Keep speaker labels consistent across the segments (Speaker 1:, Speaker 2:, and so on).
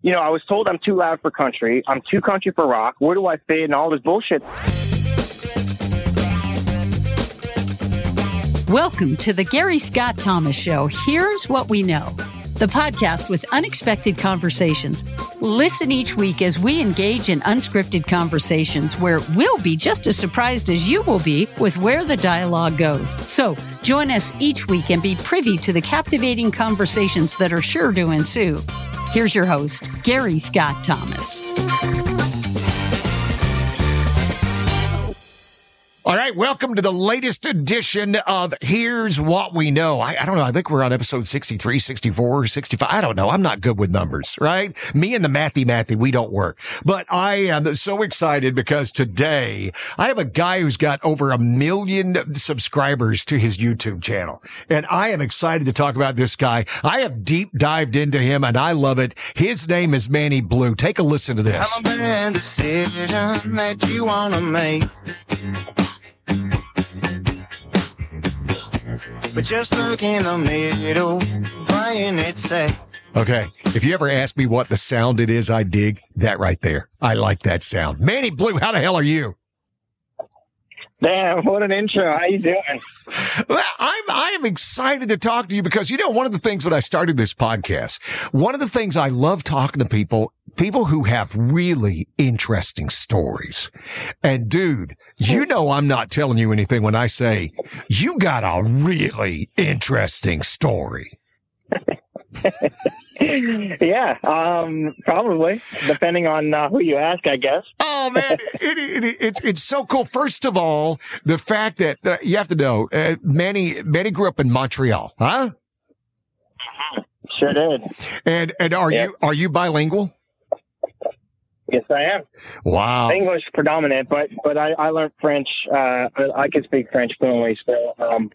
Speaker 1: you know, I was told I'm too loud for country. I'm too country for rock. Where do I fit and all this bullshit?
Speaker 2: Welcome to the Gary Scott Thomas Show. Here's what we know the podcast with unexpected conversations. Listen each week as we engage in unscripted conversations where we'll be just as surprised as you will be with where the dialogue goes. So join us each week and be privy to the captivating conversations that are sure to ensue. Here's your host, Gary Scott Thomas.
Speaker 3: All right, welcome to the latest edition of Here's What We Know. I, I, don't know. I think we're on episode 63, 64, 65. I don't know. I'm not good with numbers, right? Me and the mathy mathy, we don't work. But I am so excited because today I have a guy who's got over a million subscribers to his YouTube channel. And I am excited to talk about this guy. I have deep dived into him and I love it. His name is Manny Blu. Take a listen to this.
Speaker 4: But just look in the middle, playing it safe.
Speaker 3: Okay. If you ever ask me what the sound it is I dig, that right there. I like that sound. Manny Blu, how the hell are you?
Speaker 1: Damn, what an intro. How you doing?
Speaker 3: Well, I'm I am excited to talk to you because you know one of the things when I started this podcast, one of the things I love talking to people, people who have really interesting stories. And dude, you know I'm not telling you anything when I say you got a really interesting story.
Speaker 1: yeah, um, probably depending on uh, who you ask, I guess.
Speaker 3: Oh man, it, it, it, it's it's so cool. First of all, the fact that uh, you have to know, uh, Manny Manny grew up in Montreal, huh?
Speaker 1: Sure did.
Speaker 3: And and are
Speaker 1: Yeah.
Speaker 3: you are you bilingual?
Speaker 1: Yes, I am.
Speaker 3: Wow.
Speaker 1: English predominant, but but I, I learned French. Uh, I, I can speak French fluently still. Um,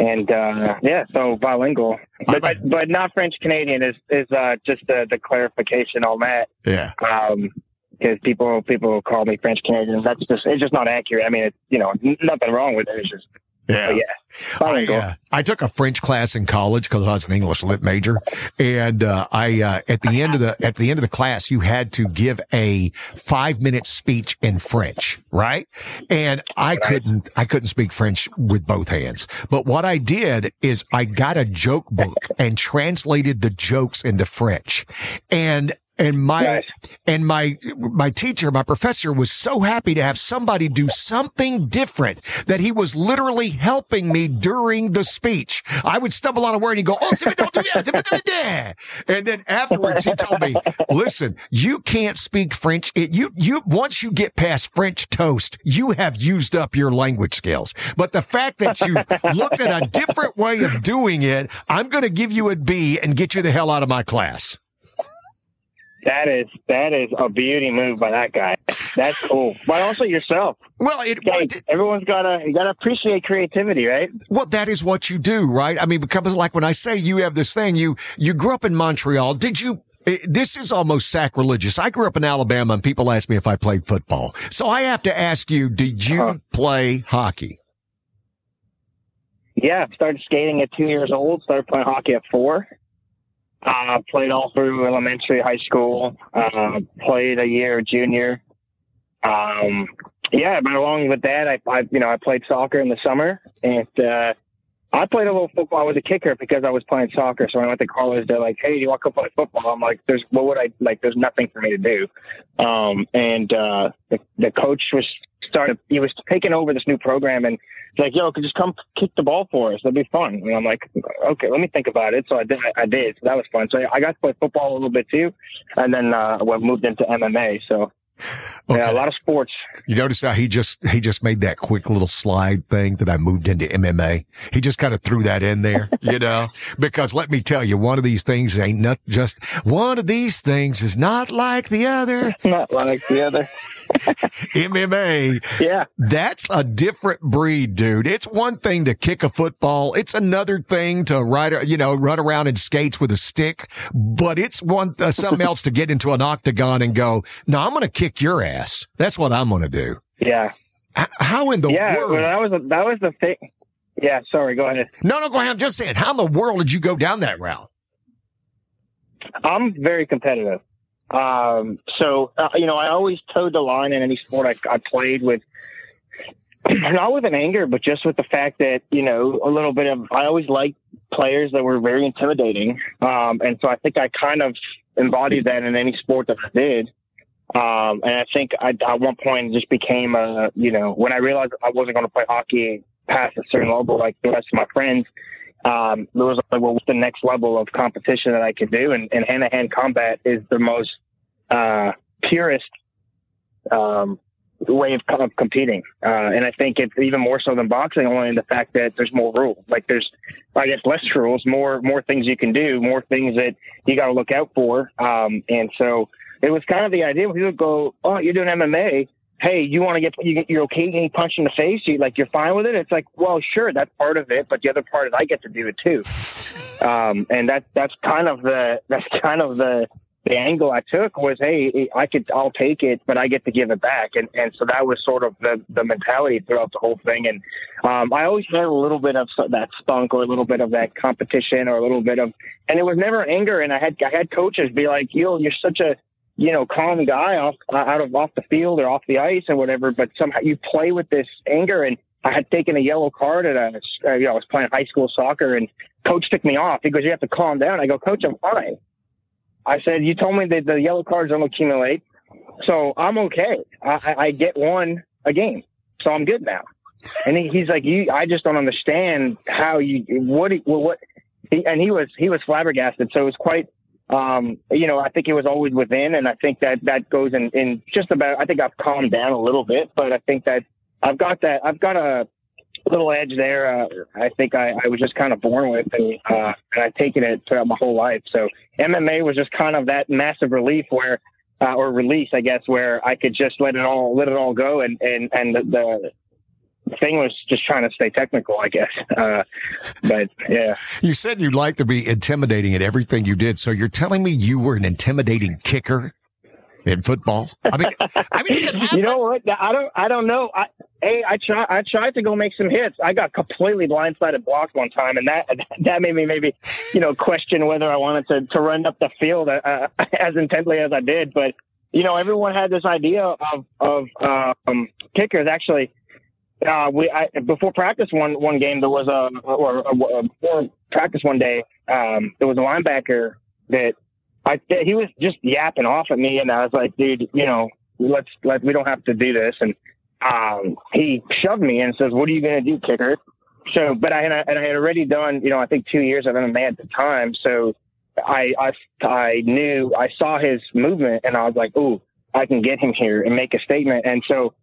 Speaker 1: and uh, yeah, so bilingual, but but, but not French Canadian is is uh, just the, the clarification on that.
Speaker 3: Yeah.
Speaker 1: Um, because people people call me French Canadian. That's just it's just not accurate. I mean, it's you know nothing wrong with it. It's just
Speaker 3: Yeah.
Speaker 1: but yeah,
Speaker 3: I, uh, I took a French class in college because I was an English lit major, and uh, I uh, at the end of the at the end of the class you had to give a five minute speech in French, right? And I couldn't I couldn't speak French with both hands, but what I did is I got a joke book and translated the jokes into French, and. And my
Speaker 1: Nice.
Speaker 3: and my my teacher, my professor was so happy to have somebody do something different that he was literally helping me during the speech. I would stumble on a word and he'd go, oh, c'est bien, c'est bien, c'est bien." and then afterwards he told me, listen, you can't speak French. It, you, you, once you get past French toast, you have used up your language skills. But the fact that you looked at a different way of doing it, I'm going to give you a B and get you the hell out of my class.
Speaker 1: That is that is a beauty move by that guy. That's cool, but also yourself.
Speaker 3: Well, it,
Speaker 1: Hey, everyone's gotta you gotta appreciate creativity, right?
Speaker 3: Well, that is what you do, right? I mean, because like when I say you have this thing, you, you grew up in Montreal. Did you, eh, this is almost sacrilegious. I grew up in Alabama and people ask me if I played football. So I have to ask you, did you
Speaker 1: Uh-huh.
Speaker 3: play hockey?
Speaker 1: Yeah, started skating at two years old. Started playing hockey at four. Uh, played all through elementary, high school. Uh, played a year junior. Um, yeah, but along with that, I, I you know I played soccer in the summer, and uh, I played a little football. I was a kicker because I was playing soccer. So when I went to college, they're like, "Hey, do you want to come play football?" I'm like, "There's what would I like? There's nothing for me to do." Um, and uh, the the coach was started. He was taking over this new program, and he's like, "Yo, could just come kick the ball for us? That'd be fun." And I'm like, "Okay, let me think about it." So I did. I did. So that was fun. So I got to play football a little bit too, and then uh, moved into MMA. So yeah, a lot of sports.
Speaker 3: You notice how he just, he just made that quick little slide thing that I moved into MMA. He just kind of threw that in there, you know, because let me tell you, one of these things ain't not just one of these things is not like the other.
Speaker 1: Not like the other.
Speaker 3: MMA.
Speaker 1: Yeah.
Speaker 3: That's a different breed, dude. It's one thing to kick a football. It's another thing to ride, a- you know, run around in skates with a stick, but it's one, uh, something else to get into an octagon and go, no, I'm going to kick your ass. That's what I'm going to do.
Speaker 1: Yeah.
Speaker 3: H- how in the
Speaker 1: yeah.
Speaker 3: world?
Speaker 1: Well, that was that was the thing. Yeah. Sorry. Go ahead.
Speaker 3: no, no, go ahead. I'm just saying, how in the world did you go down that route?
Speaker 1: I'm very competitive. Um, so uh, you know, I always towed the line in any sport I, I played with. Not with an anger, but just with the fact that you know a little bit of. I always liked players that were very intimidating, um, and so I think I kind of embodied that in any sport that I did. Um, and I think I, at one point just became a, you know, when I realized I wasn't going to play hockey past a certain level like the rest of my friends, um, it was like, well, what's the next level of competition that I could do? And, and hand-to-hand combat is the most uh, purest um, way of, of competing. Uh, and I think it's even more so than boxing, only in the fact that there's more rules. Like there's, I guess, less rules, more more things you can do, more things that you got to look out for. Um, and so it was kind of the idea. People go, "Oh, you're doing MMA." Hey, you want to get you you're okay getting punched in the face? You like you're fine with it? It's like, well, sure, that's part of it, but the other part is I get to do it too. Um, and that that's kind of the that's kind of the the angle I took was, hey, I could, I'll take it, but I get to give it back, and and so that was sort of the the mentality throughout the whole thing. And um, I always had a little bit of that spunk, or a little bit of that competition, or a little bit of, and it was never anger. And I had I had coaches be like, yo, you're such a you know, calm guy off uh, out of off the field or off the ice or whatever, but somehow you play with this anger. And I had taken a yellow card at a, uh, you know, I was playing high school soccer, and coach took me off. He goes, "You have to calm down." I go, "Coach, I'm fine." I said, "You told me that the yellow cards don't accumulate, so I'm okay. I, I get one a game, so I'm good now." And he, he's like, "You, I just don't understand how you what what." He, and he was he was flabbergasted. So it was quite um, you know, I think it was always within, and I think that that goes in, in just about. I think I've calmed down a little bit, but I think that I've got that. I've got a little edge there. Uh, I think I, I was just kind of born with, and, uh, and I've taken it throughout my whole life. So MMA was just kind of that massive relief where, uh, or release, I guess, where I could just let it all let it all go, and and and the, the thing was just trying to stay technical, I guess. Uh, but yeah.
Speaker 3: You said you'd like to be intimidating at everything you did. So you're telling me you were an intimidating kicker in football? I mean, I mean, it
Speaker 1: happen. You know what? I don't, I don't know. I, hey, I try, I tried to go make some hits. I got completely blindsided blocked one time, and that that made me maybe, you know, question whether I wanted to to run up the field uh, as intently as I did. But you know, everyone had this idea of of um, kickers. Actually, uh, we I, before practice one one game there was a or, or before practice one day um, there was a linebacker that I he was just yapping off at me and I was like, dude, you know, let's let we don't have to do this and um, he shoved me and says, "What are you to do, kicker?" So, but I had and I had already done you know I think two years of MMA at the time, so I I I knew I saw his movement and I was like, "Ooh, I can get him here and make a statement." And so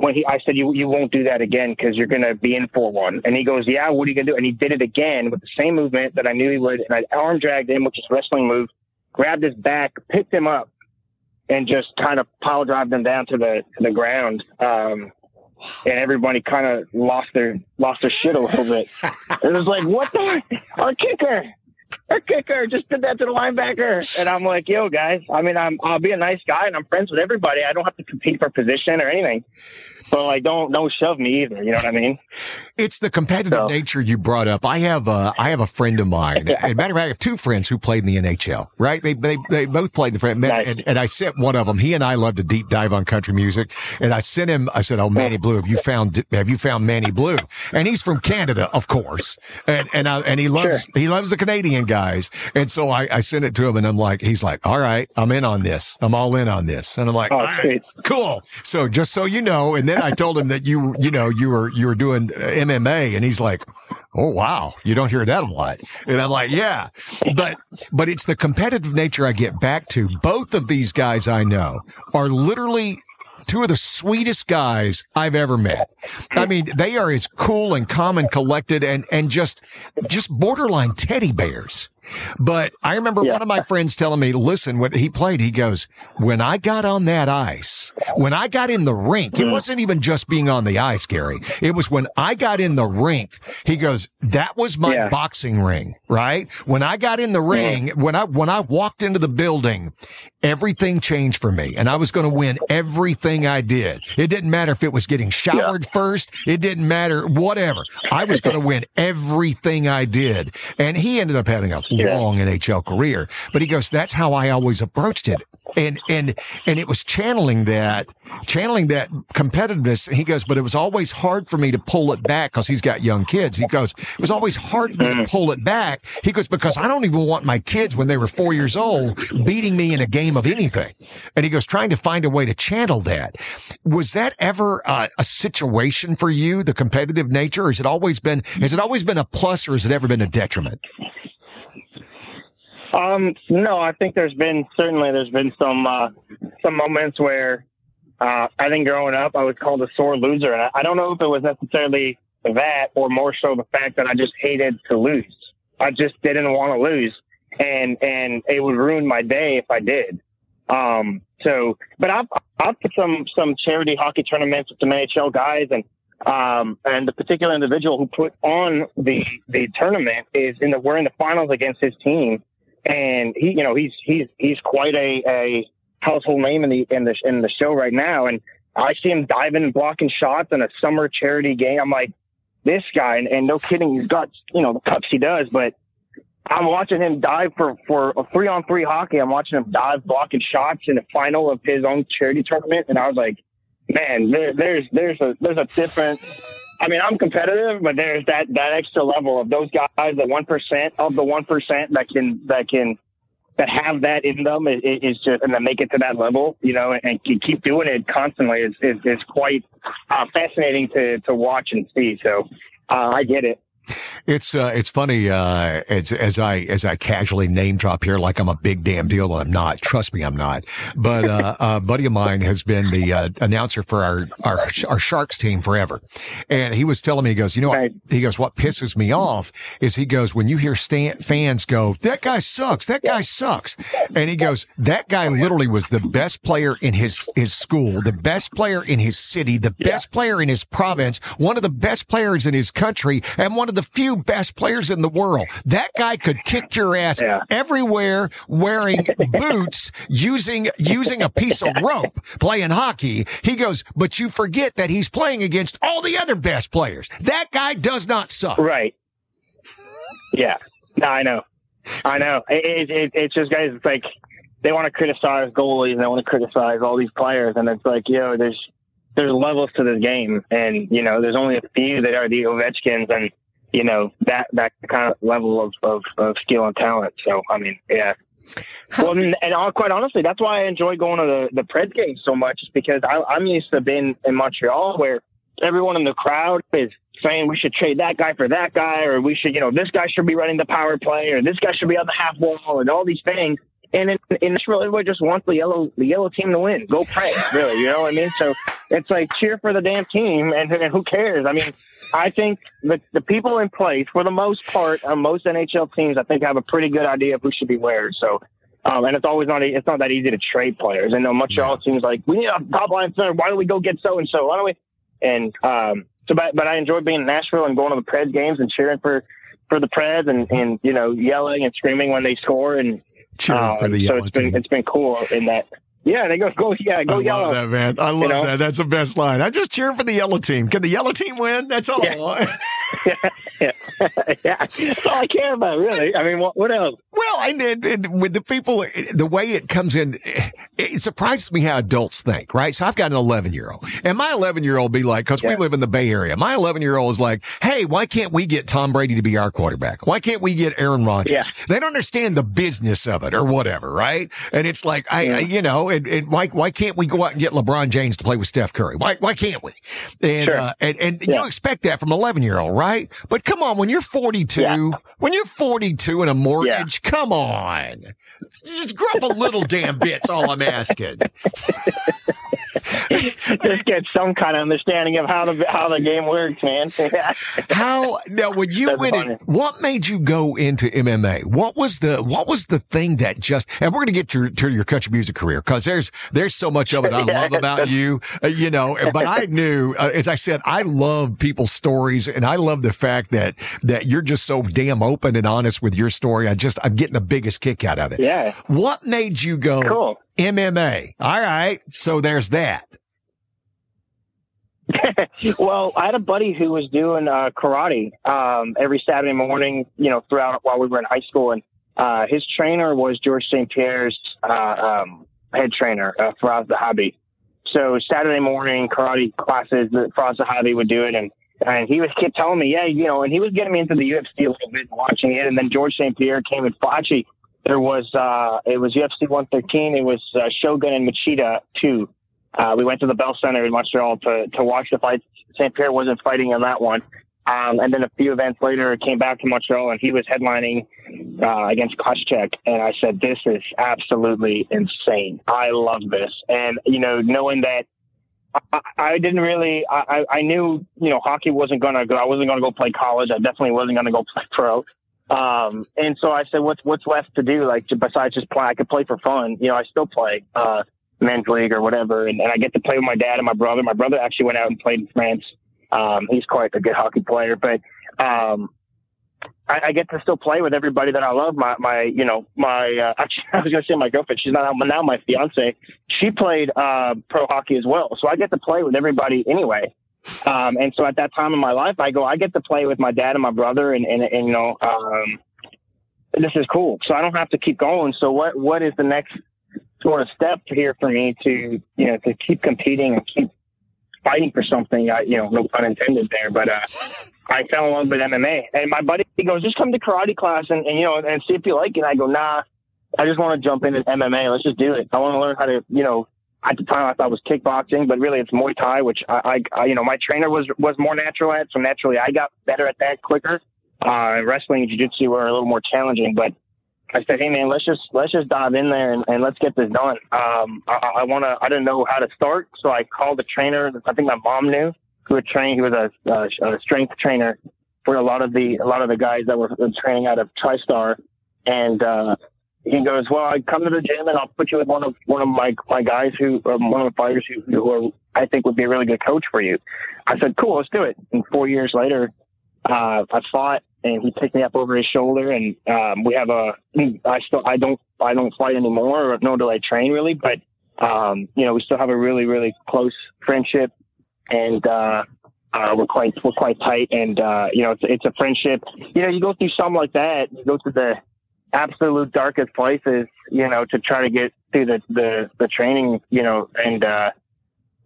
Speaker 1: when he, I said, you, you won't do that again because you're going to be in for one. And he goes, yeah, what are you going to do? And he did it again with the same movement that I knew he would. And I arm dragged him, which is wrestling move, grabbed his back, picked him up and just kind of pile drive him down to the, to the ground. Um, and everybody kind of lost their, lost their shit a little bit. it was like, what the, our kicker, our kicker just did that to the linebacker. And I'm like, yo, guys, I mean, I'm, I'll be a nice guy and I'm friends with everybody. I don't have to compete for position or anything. So like, don't don't shove me either. You know what I mean?
Speaker 3: It's the competitive so. nature you brought up. I have a I have a friend of mine. As matter of fact, I have two friends who played in the NHL. Right? They they they both played in the. Nice. And, and I sent one of them. He and I love to deep dive on country music. And I sent him. I said, "Oh, Manny Blu, have you found have you found Manny Blu?" And he's from Canada, of course. And and I, and he loves sure. he loves the Canadian guys. And so I I sent it to him, and I'm like, he's like, "All right, I'm in on this. I'm all in on this." And I'm like, oh, right, "Cool." So just so you know, and then I told him that you, you know, you were, you were doing MMA and he's like, Oh, wow. You don't hear that a lot. And I'm like, yeah, but, but it's the competitive nature I get back to. Both of these guys I know are literally two of the sweetest guys I've ever met. I mean, they are as cool and calm and collected and, and just, just borderline teddy bears. But I remember yeah. one of my friends telling me, listen, when he played, he goes, when I got on that ice, when I got in the rink, it mm. wasn't even just being on the ice, Gary. It was when I got in the rink, he goes, that was my yeah. boxing ring, right? When I got in the ring, when I, when I walked into the building, everything changed for me and I was going to win everything I did. It didn't matter if it was getting showered yeah. first. It didn't matter, whatever. I was going to win everything I did. And he ended up having a. long NHL career. But he goes, that's how I always approached it. And, and, and it was channeling that, channeling that competitiveness. He goes, but it was always hard for me to pull it back because he's got young kids. He goes, it was always hard for me to mm. pull it back. He goes, because I don't even want my kids when they were four years old beating me in a game of anything. And he goes, trying to find a way to channel that. Was that ever uh, a situation for you, the competitive nature? Or has it always been, has it always been a plus or has it ever been a detriment?
Speaker 1: Um, no, I think there's been certainly there's been some uh, some moments where uh, I think growing up I was called a sore loser, and I, I don't know if it was necessarily that or more so the fact that I just hated to lose. I just didn't want to lose, and and it would ruin my day if I did. Um, so, but I've I've put some some charity hockey tournaments with some NHL guys, and um, and the particular individual who put on the the tournament is in the we're in the finals against his team, and he, you know, he's he's he's quite a, a household name in the in the in the show right now. And I see him diving and blocking shots in a summer charity game. I'm like, this guy, and, and no kidding, he's got you know the cups he does, but I'm watching him dive for for a three on three hockey. I'm watching him dive blocking shots in the final of his own charity tournament, and I was like, man, there, there's there's a there's a different I mean, I'm competitive, but there's that that extra level of those guys, the one percent of the one percent that can that can that have that in them is, is just and make it to that level, you know, and, and keep doing it constantly is is, is quite uh, fascinating to to watch and see. So uh, I get it.
Speaker 3: It's uh, it's funny uh, as as I as I casually name drop here like I'm a big damn deal and I'm not. Trust me, I'm not. But uh, a buddy of mine has been the uh, announcer for our, our our Sharks team forever, and he was telling me he goes, you know, what? he goes, what pisses me off is he goes when you hear stand, fans go, that guy sucks, that guy sucks, and he goes, that guy literally was the best player in his his school, the best player in his city, the best player in his province, one of the best players in his country, and one of the few best players in the world. That guy could kick your ass yeah. everywhere wearing boots, using, using a piece of rope, playing hockey. He goes, but you forget that he's playing against all the other best players. That guy does not suck.
Speaker 1: Right. Yeah. No, I know. I know. It, it, it's just guys, it's like, they want to criticize goalies and they want to criticize all these players. And it's like, know, there's, there's levels to this game. And, you know, there's only a few that are the Ovechkins and, you know, that, that kind of level of, of, of skill and talent. So, I mean, yeah. well, and, and uh, quite honestly, that's why I enjoy going to the, the Preds games so much is because I, I'm used to being in Montreal where everyone in the crowd is saying we should trade that guy for that guy, or we should, you know, this guy should be running the power play, or this guy should be on the half wall, and all these things. And in, in Nashville, everybody just wants the yellow the yellow team to win. Go pray, really. You know what I mean? So it's like cheer for the damn team, and, and who cares? I mean, I think the the people in place, for the most part, on most NHL teams, I think have a pretty good idea of who should be where. So, um, and it's always not it's not that easy to trade players. I know Montreal yeah. seems like we need a top line center. Why don't we go get so and so? Why don't we? And um, so, but but I enjoy being in Nashville and going to the Preds games and cheering for for the Preds and and you know yelling and screaming when they score and
Speaker 3: cheering um, for the
Speaker 1: so it's been it's been cool in that yeah, they go, go, yeah, go yellow.
Speaker 3: I
Speaker 1: yellow.
Speaker 3: love that, man. I love you know? that. That's the best line. I'm just cheering for the yellow team. Can the yellow team win? That's all
Speaker 1: yeah. I want. yeah, yeah. That's all I care about, really. I mean, what, what else?
Speaker 3: Well, and, and, and, with the people, the way it comes in, it surprises me how adults think, right? So I've got an 11 year old and my 11 year old be like, cause yeah. we live in the Bay Area. My 11 year old is like, Hey, why can't we get Tom Brady to be our quarterback? Why can't we get Aaron Rodgers? Yeah. They don't understand the business of it or whatever, right? And it's like, I. I you know, and, and why, why can't we go out and get LeBron James to play with Steph Curry? Why, why can't we? And, sure. uh, and, and yeah. you expect that from an 11 year old, right? But come on, when you're 42, yeah. when you're 42 in a mortgage, yeah. come on. Just grow up a little damn bit's all I'm asking.
Speaker 1: just get some kind of understanding of how the how the game works, man.
Speaker 3: how now when you That's went in, what made you go into MMA? What was the what was the thing that just and we're gonna get to, to your country music career because there's there's so much of it I love about you, uh, you know. But I knew, uh, as I said, I love people's stories and I love the fact that that you're just so damn open and honest with your story. I just I'm getting the biggest kick out of it.
Speaker 1: Yeah.
Speaker 3: What made you go?
Speaker 1: Cool.
Speaker 3: MMA. All right. So there's that.
Speaker 1: well, I had a buddy who was doing uh, karate um, every Saturday morning, you know, throughout while we were in high school, and uh, his trainer was Georges St. Pierre's uh, um, head trainer, uh, Firas Zahabi. So Saturday morning karate classes, Firas Zahabi would do it, and and he was kept telling me, yeah, you know, and he was getting me into the UFC a little bit, and watching it, and then Georges St. Pierre came and actually there was uh, it was UFC 113, it was uh, Shogun and Machida two. Uh, we went to the Bell Center in Montreal to to watch the fight. St. Pierre wasn't fighting in that one. Um, and then a few events later, came back to Montreal and he was headlining uh, against Koscheck. And I said, this is absolutely insane. I love this. And, you know, knowing that I, I didn't really, I, I knew, you know, hockey wasn't going to go, I wasn't going to go play college. I definitely wasn't going to go play pro. Um, and so I said, what's, what's left to do? Like, besides just play, I could play for fun. You know, I still play, uh, men's league or whatever. And, and I get to play with my dad and my brother. My brother actually went out and played in France um, he's quite a good hockey player, but um, I, I, get to still play with everybody that I love. My, my, you know, my, uh, actually, I was going to say my girlfriend. She's not now my fiance. She played uh, pro hockey as well, so I get to play with everybody anyway. Um, and so at that time in my life, I go, I get to play with my dad and my brother, and and, and you know, um, this is cool. So I don't have to keep going. So what what is the next sort of step here for me to you know to keep competing and keep fighting for something. I, you know, no pun intended there, but uh, I fell in love with MMA. And my buddy he goes, just come to karate class and, and you know, and see if you like it. And I go, nah, I just want to jump into MMA. Let's just do it. I want to learn how to, you know, at the time I thought was kickboxing, but really it's Muay Thai, which I, I, you know, my trainer was was more natural at, so naturally I got better at that quicker. Uh, wrestling and jiu-jitsu were a little more challenging, but I said, "Hey man, let's just let's just dive in there and, and let's get this done." Um, I, I want to. I didn't know how to start, so I called the trainer. I think my mom knew who had trained. He was a, a, a strength trainer for a lot of the a lot of the guys that were training out of TriStar, and uh, he goes, "Well, I come to the gym and I'll put you with one of one of my my guys who um, one of the fighters who, who are, I think would be a really good coach for you." I said, "Cool, let's do it." And four years later, uh, I fought and he picked me up over his shoulder and um, we have a I still I don't I don't fight anymore nor do I train really but um, you know we still have a really really close friendship and uh, uh, we're quite we're quite tight and uh, you know it's it's a friendship you know you go through something like that you go through the absolute darkest places you know to try to get through the the, the training you know and uh,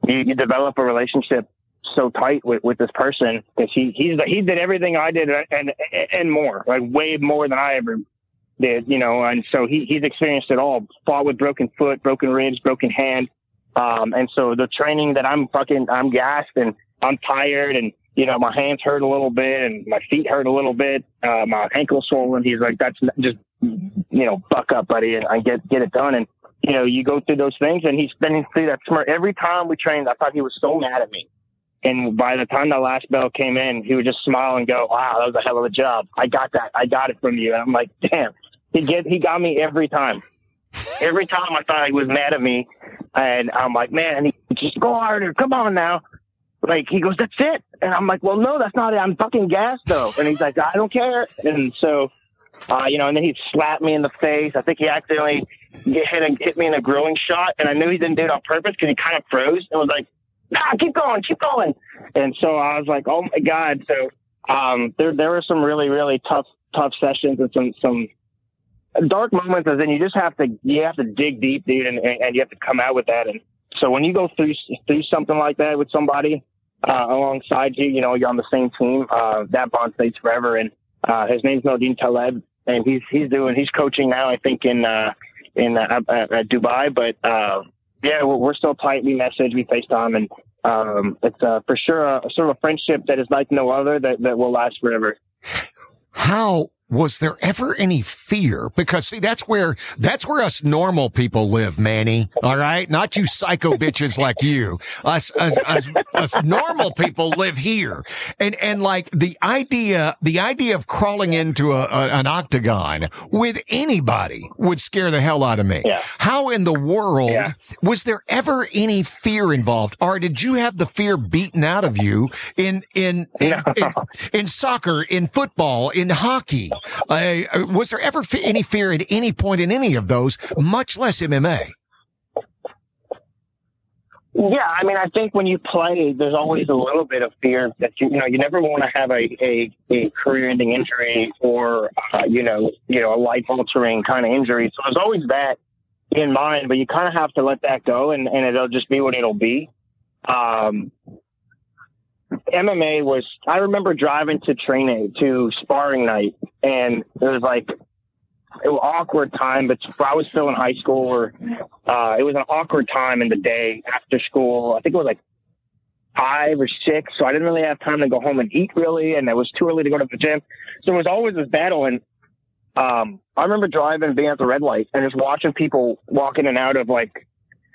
Speaker 1: you, you develop a relationship so tight with, with this person because he he's he did everything I did and and more like way more than I ever did you know and so he he's experienced it all. Fought with broken foot broken ribs broken hand um and so the training that I'm fucking I'm gassed and I'm tired and you know my hands hurt a little bit and my feet hurt a little bit uh my ankle swollen he's like that's just you know buck up buddy and I get get it done and you know you go through those things and he's been through that smart every time we trained I thought he was so mad at me and by the time the last bell came in, he would just smile and go, "Wow, that was a hell of a job. I got that. I got it from you." And I'm like, "Damn." He get he got me every time. Every time I thought he was mad at me, and I'm like, "Man, he, just go harder. Come on now." Like he goes, "That's it," and I'm like, "Well, no, that's not it. I'm fucking gassed though." And he's like, "I don't care." And so, uh, you know, and then he slapped me in the face. I think he accidentally hit hit me in a grilling shot, and I knew he didn't do it on purpose because he kind of froze and was like nah, keep going, keep going. And so I was like, oh my God. So, um, there, there were some really, really tough, tough sessions and some, some dark moments. And then you just have to, you have to dig deep, dude, and, and you have to come out with that. And so when you go through, through something like that with somebody, uh, alongside you, you know, you're on the same team, uh, that bond stays forever. And, uh, his name's Nordine Taleb and he's, he's doing, he's coaching now, I think in, uh, in, uh, at Dubai, but, uh, yeah, we're still tight. We message, we FaceTime, and um, it's uh, for sure a, a, sort of a friendship that is like no other that, that will last forever.
Speaker 3: How was there ever any fear? Because see, that's where, that's where us normal people live, Manny. All right. Not you psycho bitches like you. Us, us, us, us normal people live here. And, and like the idea, the idea of crawling into a, a, an octagon with anybody would scare the hell out of me.
Speaker 1: Yeah.
Speaker 3: How in the world yeah. was there ever any fear involved? Or did you have the fear beaten out of you in, in, in, in, in soccer, in football, in hockey? Uh, was there ever any fear at any point in any of those, much less MMA?
Speaker 1: Yeah, I mean, I think when you play, there's always a little bit of fear that you, you know you never want to have a, a, a career-ending injury or uh, you know you know a life-altering kind of injury. So there's always that in mind, but you kind of have to let that go, and, and it'll just be what it'll be. Um, MMA was. I remember driving to training to sparring night, and it was like it was awkward time, but I was still in high school or, uh, it was an awkward time in the day after school. I think it was like five or six. So I didn't really have time to go home and eat really. And it was too early to go to the gym. So it was always this battle. And, um, I remember driving, being at the red light and just watching people walk in and out of like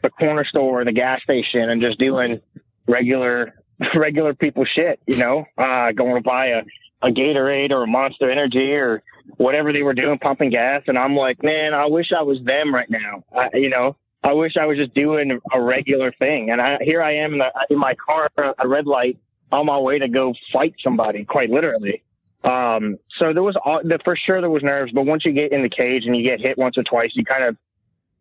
Speaker 1: the corner store or the gas station and just doing regular, regular people shit, you know, uh, going to buy a, a Gatorade or a Monster Energy or whatever they were doing, pumping gas. And I'm like, man, I wish I was them right now. I, you know, I wish I was just doing a regular thing. And I, here I am in, the, in my car, a red light, on my way to go fight somebody, quite literally. Um, so there was for sure there was nerves, but once you get in the cage and you get hit once or twice, you kind of,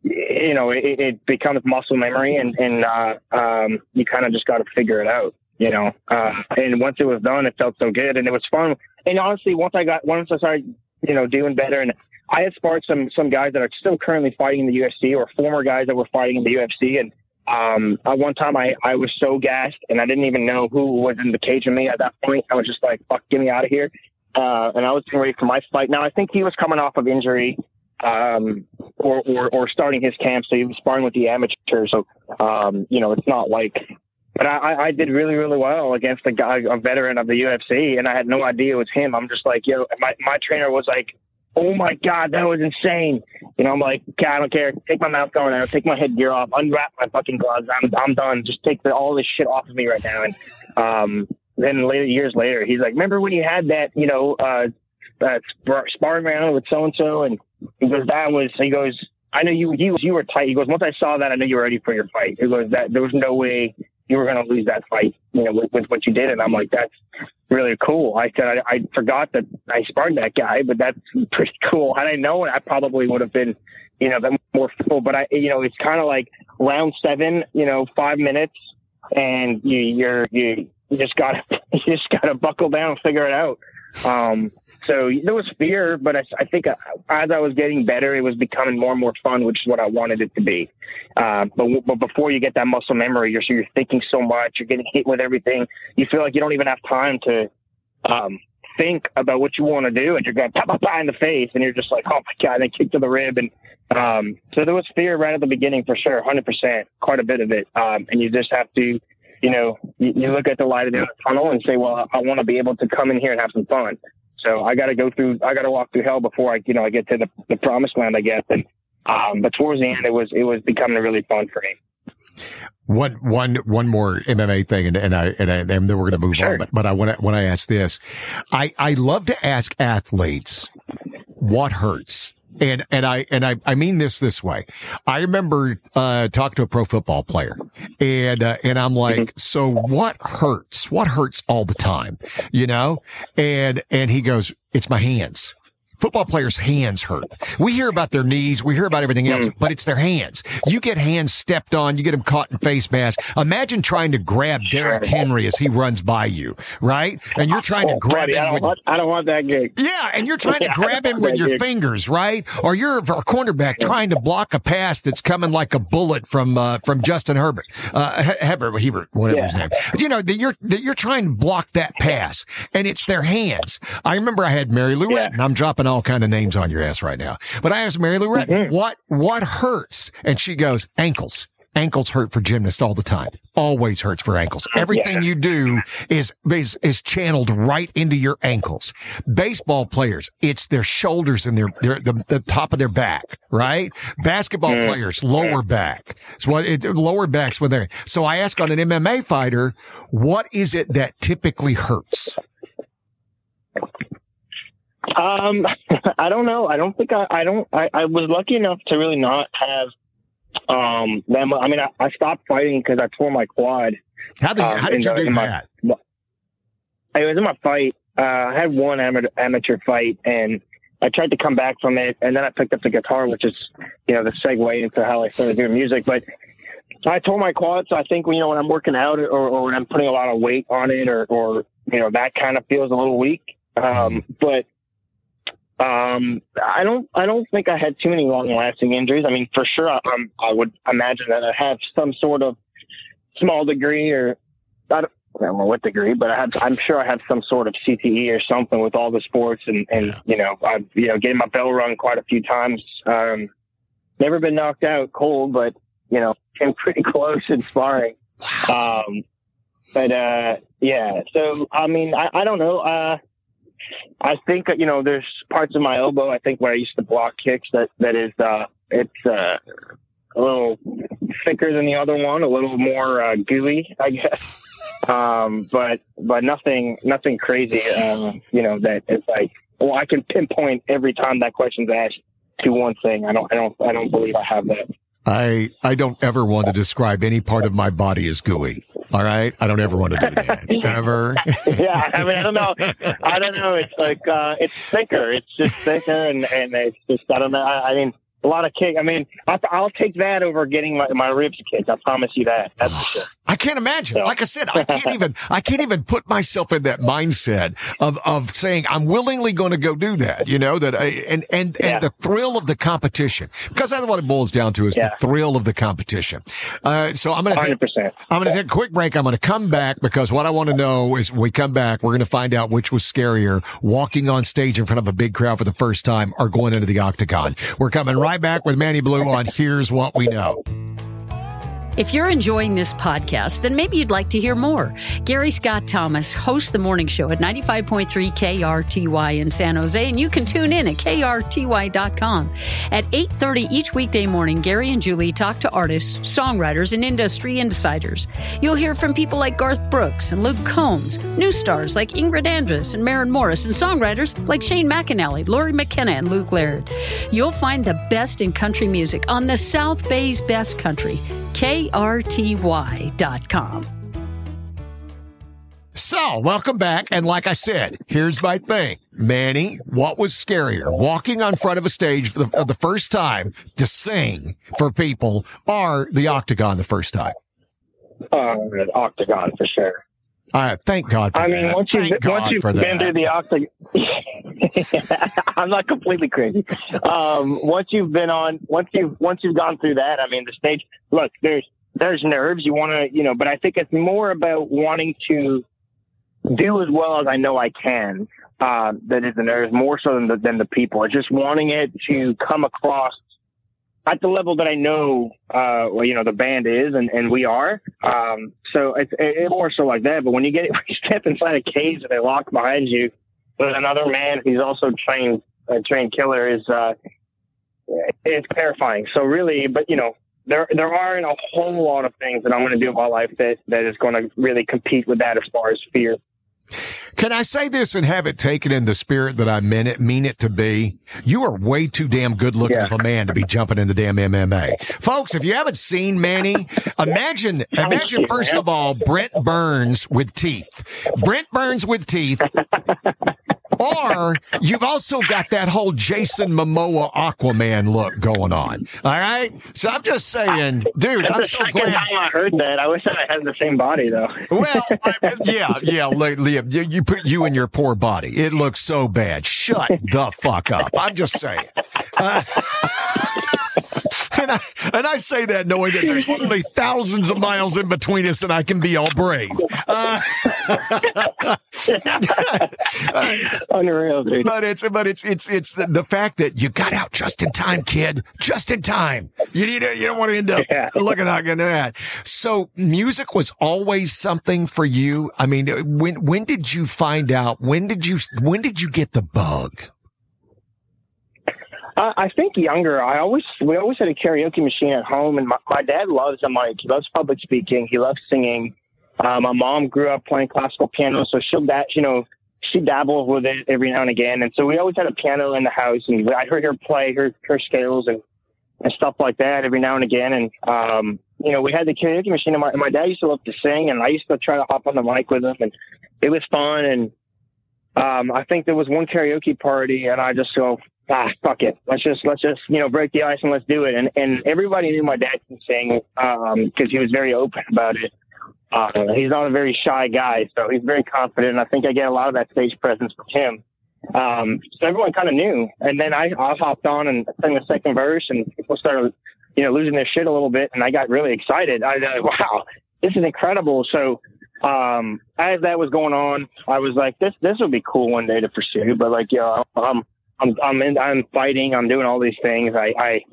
Speaker 1: you know, it, it becomes muscle memory and, and, uh, um, you kind of just got to figure it out you know. Uh, and once it was done, it felt so good and it was fun. And honestly, once I got, once I started, you know, doing better and I had sparred some, some guys that are still currently fighting in the UFC or former guys that were fighting in the UFC. And, um, at one time I, I was so gassed and I didn't even know who was in the cage with me at that point. I was just like, fuck, get me out of here. Uh, and I was getting ready for my fight. Now I think he was coming off of injury, um, or, or, or starting his camp. So he was sparring with the amateurs. So, um, you know, it's not like but I, I did really, really well against a guy, a veteran of the UFC, and I had no idea it was him. I'm just like, yo, my, my trainer was like, oh my God, that was insane. You know, I'm like, okay, I don't care. Take my mouth guard out, take my headgear off, unwrap my fucking gloves. I'm, I'm done. Just take the, all this shit off of me right now. And, um, then later, years later, he's like, remember when you had that, you know, uh, that sparring round with so and so? And he goes, that was, he goes, I know you, you, you were tight. He goes, once I saw that, I knew you were ready for your fight. He goes, that there was no way you were going to lose that fight, you know, with, with, what you did. And I'm like, that's really cool. I said, I, I forgot that I sparred that guy, but that's pretty cool. Had I known, I probably would have been, you know, more full. But I, you know, it's kind of like round seven, you know, five minutes, and you, you're you, you just got to you just got to buckle down and figure it out. Um, so there was fear, but I, I think uh, as I was getting better, it was becoming more and more fun, which is what I wanted it to be. Uh, but, but before you get that muscle memory, you're, you're thinking so much, you're getting hit with everything. You feel like you don't even have time to, um, think about what you want to do and you're going pop, pop, in the face and you're just like, oh my God, and kicked to the rib. And, um, so there was fear right at the beginning for sure. hundred percent, quite a bit of it. Um, and you just have to, you know, you, look at the light at the of the tunnel and say, well, I want to be able to come in here and have some fun. So I got to go through, I got to walk through hell before I, you know, I get to the, the promised land, I guess. And, um, but towards the end, it was, it was becoming really fun for me.
Speaker 3: One, one, one more MMA thing, and, and I, and, I, and then we're going to move sure. on. But, but I want to, when I ask this, I, I love to ask athletes what hurts and, and I, and I, I mean this this way. I remember, uh, talking to a pro football player and, uh, and I'm like, mm-hmm. so what hurts? What hurts all the time? You know? And, and he goes, it's my hands football players' hands hurt. We hear about their knees, we hear about everything else, mm. but it's their hands. You get hands stepped on, you get them caught in face masks. Imagine trying to grab Derrick Henry as he runs by you, right? And you're trying to oh, grab him.
Speaker 1: I
Speaker 3: with,
Speaker 1: want, I don't want that gig.
Speaker 3: Yeah, and you're trying to grab him with your gig. fingers, right? Or you're a cornerback trying to block a pass that's coming like a bullet from uh, from Justin Herbert, uh, Herbert, Hebert, whatever yeah. his name. You know that you're that you're trying to block that pass, and it's their hands. I remember I had Mary Lou yeah. and I'm dropping all kind of names on your ass right now. But I asked Mary Lou Retton, mm-hmm. what, what hurts? And she goes, ankles. Ankles hurt for gymnasts all the time. Always hurts for ankles. Everything yeah. you do is, is, is channeled right into your ankles. Baseball players, it's their shoulders and their, their, the, the top of their back, right? Basketball mm. players, lower back. So what it, lower backs when they're, so I ask on an MMA fighter, what is it that typically hurts?
Speaker 1: Um, I don't know. I don't think I, I don't, I, I was lucky enough to really not have, um, them. I mean, I, I stopped fighting because I tore my quad.
Speaker 3: How did, um, how did you the, do that? My,
Speaker 1: it was in my fight. Uh, I had one amateur, amateur fight and I tried to come back from it. And then I picked up the guitar, which is, you know, the segue into how I started doing music. But I tore my quad, so I think you know when I'm working out or, or when I'm putting a lot of weight on it, or, or you know that kind of feels a little weak. Um, but um, I don't I don't think I had too many long lasting injuries. I mean, for sure, I, I'm, I would imagine that I have some sort of small degree or I don't, I don't know what degree, but I have, I'm sure I have some sort of CTE or something with all the sports, and and
Speaker 3: Yeah.
Speaker 1: you know I've you know getting my bell rung quite a few times. Um, never been knocked out cold, but you know came pretty close in sparring. Um, but uh, yeah, so I mean I, I don't know. Uh, I think you know there's parts of my elbow. I think where I used to block kicks that that is uh, it's uh, a little thicker than the other one, a little more uh, gooey, I guess. Um, but but nothing nothing crazy. Um, you know that it's like well, I can pinpoint every time that question's asked to one thing. I don't I don't I don't believe I have that.
Speaker 3: I I don't ever want to describe any part of my body as gooey. All right, I don't ever want to do that. Ever.
Speaker 1: yeah, I mean, I don't know. I don't know. It's like uh, it's thicker. It's just thicker, and and it's just I don't know. I, I mean, a lot of kick. I mean, I, I'll take that over getting my, my ribs kicked. I promise you that. That's for sure.
Speaker 3: I can't imagine. Like I said, I can't even, I can't even put myself in that mindset of, of saying I'm willingly going to go do that, you know, that I, and, and,
Speaker 1: Yeah.
Speaker 3: and the thrill of the competition, because that's what it boils down to is
Speaker 1: Yeah.
Speaker 3: the thrill of the competition. Uh, so I'm going to take, I'm going to take a quick break. I'm going to come back because what I want to know is when we come back, we're going to find out which was scarier, walking on stage in front of a big crowd for the first time or going into the octagon. We're coming right back with Manny Blu on Here's What We Know.
Speaker 2: If you're enjoying this podcast, then maybe you'd like to hear more. Gary Scott Thomas hosts the morning show at 95.3 KRTY in San Jose, and you can tune in at krty.com. At 8.30 each weekday morning, Gary and Julie talk to artists, songwriters, and industry insiders. You'll hear from people like Garth Brooks and Luke Combs, new stars like Ingrid Andress and Maren Morris, and songwriters like Shane McAnally, Lori McKenna, and Luke Laird. You'll find the best in country music on the South Bay's best country, krty.com.
Speaker 3: So, welcome back. And like I said, here's my thing. Manny, what was scarier? Walking on front of a stage for the, for the first time to sing for people or the octagon the first time?
Speaker 1: Uh, octagon for sure.
Speaker 3: Uh, thank God for
Speaker 1: I mean,
Speaker 3: that.
Speaker 1: once you've
Speaker 3: thank
Speaker 1: once
Speaker 3: God
Speaker 1: you've
Speaker 3: for
Speaker 1: been
Speaker 3: that.
Speaker 1: through the octagon, I'm not completely crazy. Um, once you've been on, once you've once you've gone through that, I mean, the stage. Look, there's there's nerves. You want to, you know, but I think it's more about wanting to do as well as I know I can. Uh, that is the nerves more so than the, than the people. It's just wanting it to come across at the level that I know, uh, well, you know, the band is and, and we are. Um, so it's it, it more so like that. But when you get when you step inside a cage and they lock behind you with another man who's also trained a trained killer is uh, it's terrifying. So really, but you know. There, there aren't a whole lot of things that I'm going to do in my life that, that is going to really compete with that as far as fear.
Speaker 3: Can I say this and have it taken in the spirit that I meant it, mean it to be? You are way too damn good looking
Speaker 1: Yeah.
Speaker 3: of a man to be jumping in the damn MMA. Folks, if you haven't seen Manny, imagine, imagine first of all, Brent Burns with teeth. Brent Burns with teeth. Or you've also got that whole Jason Momoa Aquaman look going on. All right. So I'm just saying, dude,
Speaker 1: That's
Speaker 3: I'm
Speaker 1: the
Speaker 3: so
Speaker 1: second
Speaker 3: glad.
Speaker 1: time I heard that. I wish that I had the same body though.
Speaker 3: Well, I, yeah, yeah, Li- Liam, you, you put you in your poor body. It looks so bad. Shut the fuck up. I'm just saying. Uh, and I and I say that knowing that there's literally thousands of miles in between us, and I can be all brave. Uh,
Speaker 1: Unreal, dude.
Speaker 3: but it's but it's it's it's the, the fact that you got out just in time, kid, just in time. You need to, you don't want to end up
Speaker 1: Yeah.
Speaker 3: looking like that. So music was always something for you. I mean, when when did you find out? When did you when did you get the bug?
Speaker 1: Uh, I think younger. I always we always had a karaoke machine at home, and my, my dad loves the mic. He loves public speaking. He loves singing. Uh, my mom grew up playing classical piano, so she'll that you know she dabbles with it every now and again. And so we always had a piano in the house, and I heard her play her her scales and and stuff like that every now and again. And um, you know, we had the karaoke machine, and my, and my dad used to love to sing, and I used to try to hop on the mic with him, and it was fun. And um, I think there was one karaoke party, and I just go ah, fuck it. Let's just, let's just, you know, break the ice and let's do it. And, and everybody knew my dad can sing, um, cause he was very open about it. Uh, he's not a very shy guy, so he's very confident. And I think I get a lot of that stage presence from him. Um, so everyone kind of knew. And then I, I hopped on and sang the second verse and people started, you know, losing their shit a little bit. And I got really excited. I was like, wow, this is incredible. So, um, as that was going on, I was like, this, this would be cool one day to pursue, but like, know, I'm, I'm, I'm, in, I'm fighting. I'm doing all these things. I, I,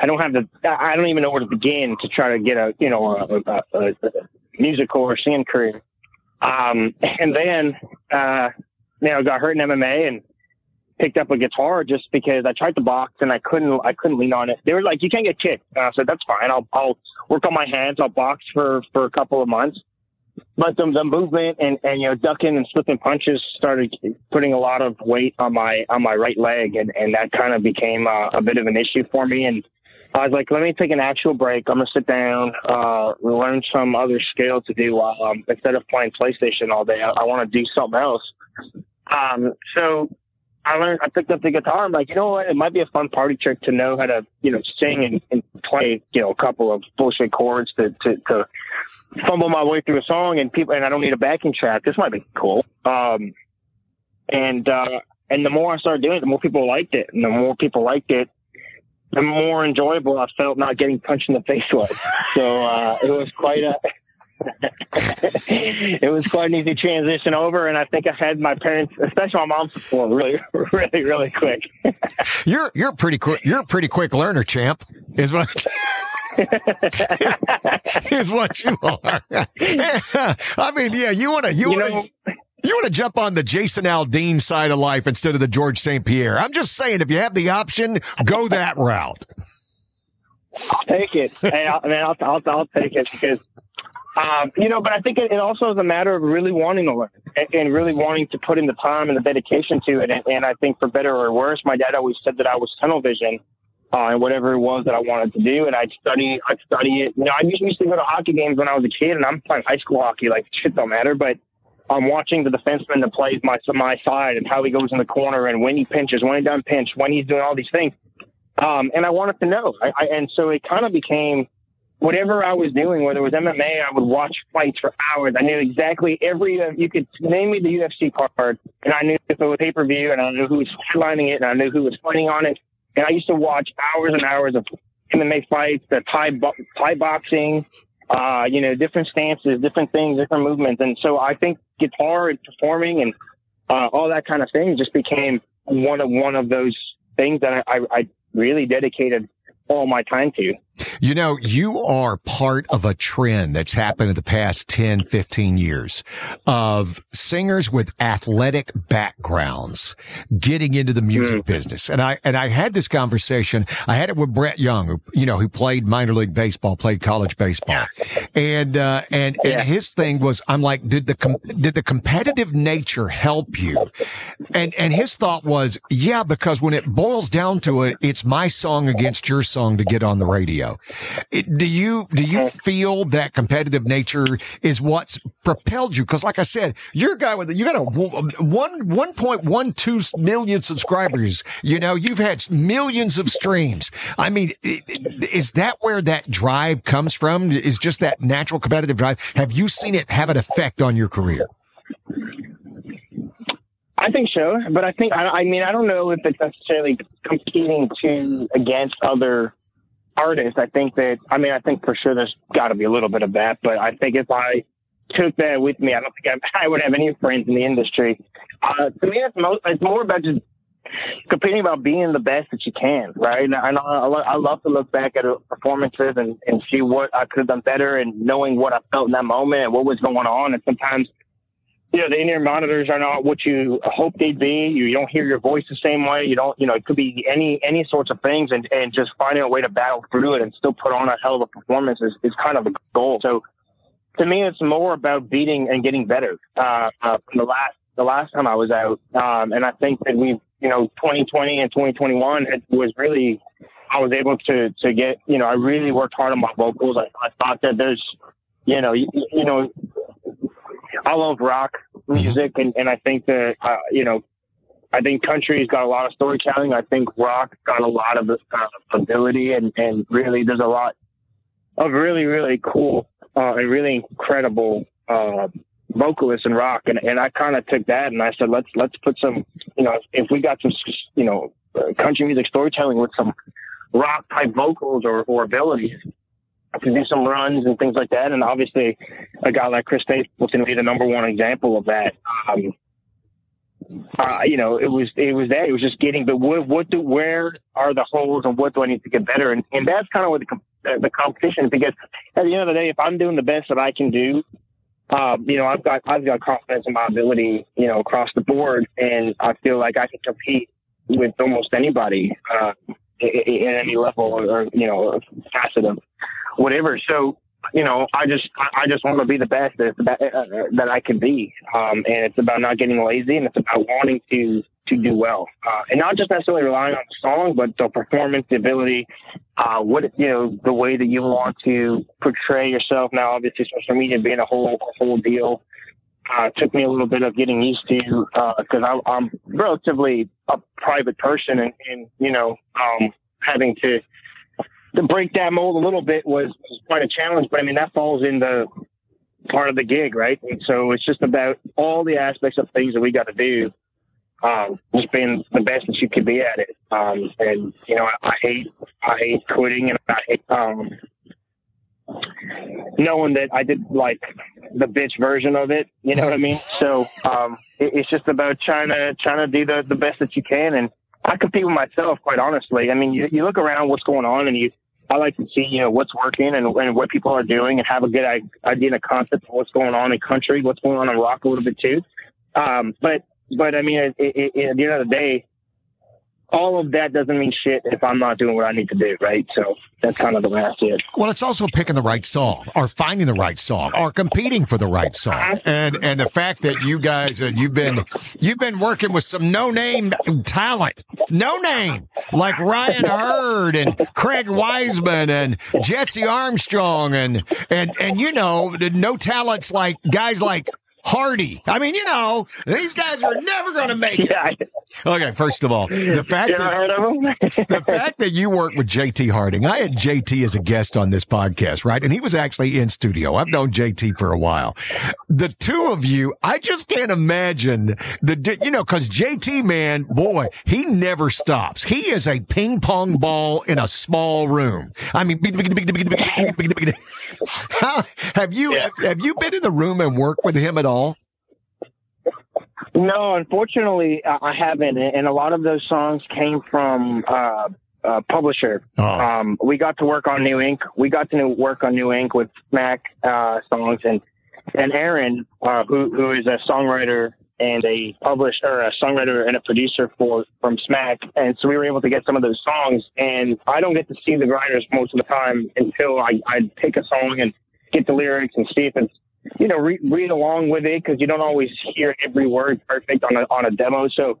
Speaker 1: I don't have the, I don't even know where to begin to try to get a, you know, a, a, a, musical or singing career. Um, and then, uh, you know, got hurt in MMA and picked up a guitar just because I tried to box and I couldn't, I couldn't lean on it. They were like, you can't get kicked. And I said, that's fine. I'll, I'll work on my hands. I'll box for, for a couple of months. But the, the movement and, and, you know, ducking and slipping punches started putting a lot of weight on my, on my right leg. And, and that kind of became a, a bit of an issue for me. And I was like, let me take an actual break. I'm to sit down, uh, learn some other skill to do while, um, instead of playing PlayStation all day, I, I want to do something else. Um, so I learned, I picked up the guitar. I'm like, you know what? It might be a fun party trick to know how to, you know, sing and, and play, you know, a couple of bullshit chords to, to, to fumble my way through a song and people, and I don't need a backing track. This might be cool. Um, and, uh, and the more I started doing it, the more people liked it. And the more people liked it, the more enjoyable I felt not getting punched in the face was. So, uh, it was quite a, it was quite an easy transition over, and I think I had my parents, especially my mom's support, really, really, really quick.
Speaker 3: you're you're pretty quick. You're a pretty quick learner, champ. Is what. is what you are. I mean, yeah, you want to, you, you want to, you want to jump on the Jason Aldean side of life instead of the Georges St. Pierre. I'm just saying, if you have the option, go that route.
Speaker 1: I'll take it. Hey, I mean, I'll, I'll, I'll take it because um, you know, but I think it, it, also is a matter of really wanting to learn and, and, really wanting to put in the time and the dedication to it. And, and, I think for better or worse, my dad always said that I was tunnel vision uh, and whatever it was that I wanted to do. And I'd study, I'd study it. You know, I used to go to hockey games when I was a kid and I'm playing high school hockey, like shit don't matter. But I'm watching the defenseman that plays my, my side and how he goes in the corner and when he pinches, when he doesn't pinch, when he's doing all these things. Um, and I wanted to know. I, I, and so it kind of became, whatever I was doing, whether it was MMA, I would watch fights for hours. I knew exactly every, uh, you could name me the UFC card, and I knew if it was pay per view, and I knew who was headlining it, and I knew who was fighting on it. And I used to watch hours and hours of MMA fights, the Thai, bo- Thai boxing, uh, you know, different stances, different things, different movements. And so I think guitar and performing and uh, all that kind of thing just became one of one of those things that I, I, I really dedicated all my time to.
Speaker 3: You know, you are part of a trend that's happened in the past 10, 15 years of singers with athletic backgrounds getting into the music mm. business. And I, and I had this conversation. I had it with Brett Young, who, you know, who played minor league baseball, played college baseball. And, uh, and, and his thing was, I'm like, did the, com- did the competitive nature help you? And, and his thought was, yeah, because when it boils down to it, it's my song against your song to get on the radio. It, do you do you feel that competitive nature is what's propelled you? Because, like I said, you're a guy with you got a um, one one point one two million subscribers. You know, you've had millions of streams. I mean, is that where that drive comes from? Is just that natural competitive drive? Have you seen it have an effect on your career?
Speaker 1: I think so, but I think I, I mean I don't know if it's necessarily competing to against other artist, I think that, I mean, I think for sure there's got to be a little bit of that, but I think if I took that with me, I don't think I, I would have any friends in the industry. Uh, to me, it's, most, it's more about just competing about being the best that you can, right? And I, I, I love to look back at performances and, and see what I could have done better and knowing what I felt in that moment and what was going on. And sometimes you know, the in-ear monitors are not what you hope they'd be. You, don't hear your voice the same way. You don't, you know, it could be any any sorts of things, and and just finding a way to battle through it and still put on a hell of a performance is, is kind of the goal. So, to me, it's more about beating and getting better. Uh, uh, from the last the last time I was out, um, and I think that we, you know, 2020 and 2021 it was really. I was able to to get, you know, I really worked hard on my vocals. I, I thought that there's, you know, you, you know, I love rock music, and, and I think that uh, you know I think country's got a lot of storytelling. I think rock got a lot of uh, ability, and and really there's a lot of really really cool uh, and really incredible uh, vocalists in rock. And and I kind of took that and I said let's let's put some you know if we got some you know country music storytelling with some rock type vocals or or abilities to do some runs and things like that. And obviously, a guy like Chris Stapleton would be the number one example of that. Um, uh, you know, it was it was that it was just getting But what, what do where are the holes and what do I need to get better and and that's kind of what the uh, the competition is because at the end of the day, if I'm doing the best that I can do, um, you know, I've got I've got confidence in my ability, you know, across the board, and I feel like I can compete with almost anybody uh, in any level or you know facet of whatever. So you know, I just I just want to be the best that uh, that I can be, um, and it's about not getting lazy, and it's about wanting to to do well, uh, and not just necessarily relying on the song, but the performance, the ability, uh, what you know, the way that you want to portray yourself. Now, obviously, social media being a whole a whole deal. Uh, took me a little bit of getting used to because uh, I'm relatively a private person, and, and you know, um, having to to break that mold a little bit was, was quite a challenge. But I mean, that falls in the part of the gig, right? And so it's just about all the aspects of things that we got to do. Um, just being the best that you can be at it. Um, and you know, I, I hate, I hate quitting and I hate, um, knowing that I did like the bitch version of it. You know what I mean? So, um, it, it's just about trying to, trying to do the, the best that you can. And, I compete with myself, quite honestly. I mean, you, you look around what's going on and you, I like to see, you know, what's working and, and what people are doing and have a good idea and a concept of what's going on in country, what's going on in rock a little bit too. Um, but, but I mean, it, it, it, at the end of the day, all of that doesn't mean shit if I'm not doing what I need to do, right? So that's kind of the way I see it.
Speaker 3: Well, it's also picking the right song, or finding the right song, or competing for the right song, and and the fact that you guys uh, you've been you've been working with some no name talent, no name like Ryan Hurd and Craig Wiseman and Jesse Armstrong and and and you know no talents like guys like Hardy. I mean, you know, these guys are never going to make it. Yeah. Okay, first of all, the fact that the fact that you work with JT Harding, I had JT as a guest on this podcast, right? And he was actually in studio. I've known JT for a while. The two of you, I just can't imagine the, you know, cause JT man, boy, he never stops. He is a ping pong ball in a small room. I mean, how, have you, have you been in the room and worked with him at all?
Speaker 1: No, unfortunately, I haven't. And a lot of those songs came from uh, uh, publisher. Oh. Um, we got to work on New Ink. We got to work on New Ink with Smack uh, songs, and and Aaron, uh, who who is a songwriter and a publisher, a songwriter and a producer for from Smack, and so we were able to get some of those songs. And I don't get to see the grinders most of the time until I I take a song and get the lyrics and see if it's you know, re- read along with it because you don't always hear every word perfect on a, on a demo. So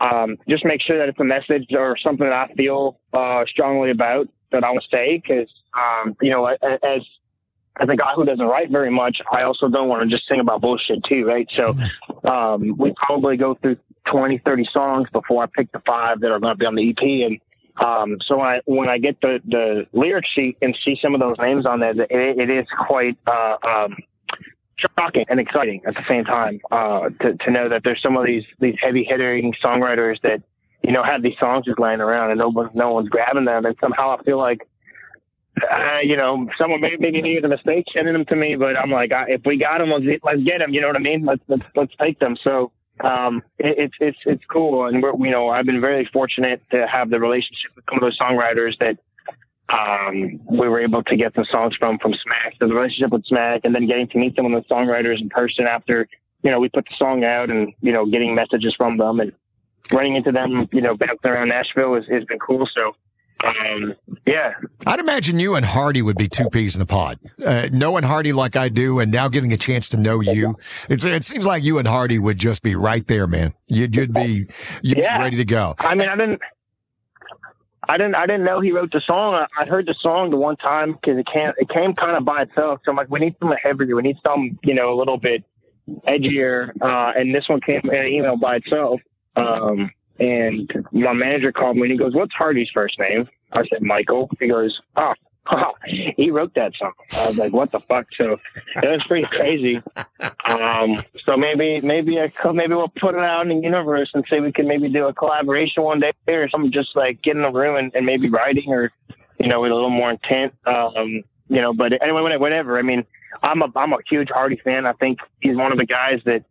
Speaker 1: um, just make sure that it's a message or something that I feel uh, strongly about that I want to say because, um, you know, as as a guy who doesn't write very much, I also don't want to just sing about bullshit too, right? So um, we probably go through 20, 30 songs before I pick the five that are going to be on the EP. And um, so when I, when I get the, the lyric sheet and see some of those names on there, it, it is quite uh, um, shocking and exciting at the same time uh, to, to know that there's some of these these heavy hitting songwriters that you know have these songs just laying around and no one's no one's grabbing them. And somehow I feel like uh, you know someone may be making a mistake sending them to me but I'm like I, if we got them let's, let's get them you know what I mean? Let's let's, let's take them. So um, it, it's it's it's cool. And we're you know I've been very fortunate to have the relationship with some of those songwriters that um, we were able to get some songs from from Smack. The relationship with Smack, and then getting to meet some of the songwriters in person after you know we put the song out, and you know getting messages from them and running into them, you know, bouncing around Nashville has, has been cool. So. Um, yeah.
Speaker 3: I'd imagine you and Hardy would be two peas in the pod. Uh, knowing Hardy like I do and now getting a chance to know you, it's, it seems like you and Hardy would just be right there, man. You'd, you'd be, you'd yeah. be ready to go.
Speaker 1: I mean, I didn't, I didn't I didn't know he wrote the song. I, I heard the song the one time because it can't it came kind of by itself. So I'm like, we need something heavier. We need something you know a little bit edgier. Uh, and this one came in an email by itself. Um, and my manager called me and he goes, "What's Hardy's first name?" I said, "Michael." He goes, "Oh." he wrote that song. I was like, "What the fuck?" So it was pretty crazy. Um, so maybe, maybe I maybe we'll put it out in the universe and say we can maybe do a collaboration one day or something. Just like get in the room and, and maybe writing or you know with a little more intent. Um, you know, but anyway, whatever. I mean, I'm a I'm a huge Hardy fan. I think he's one of the guys that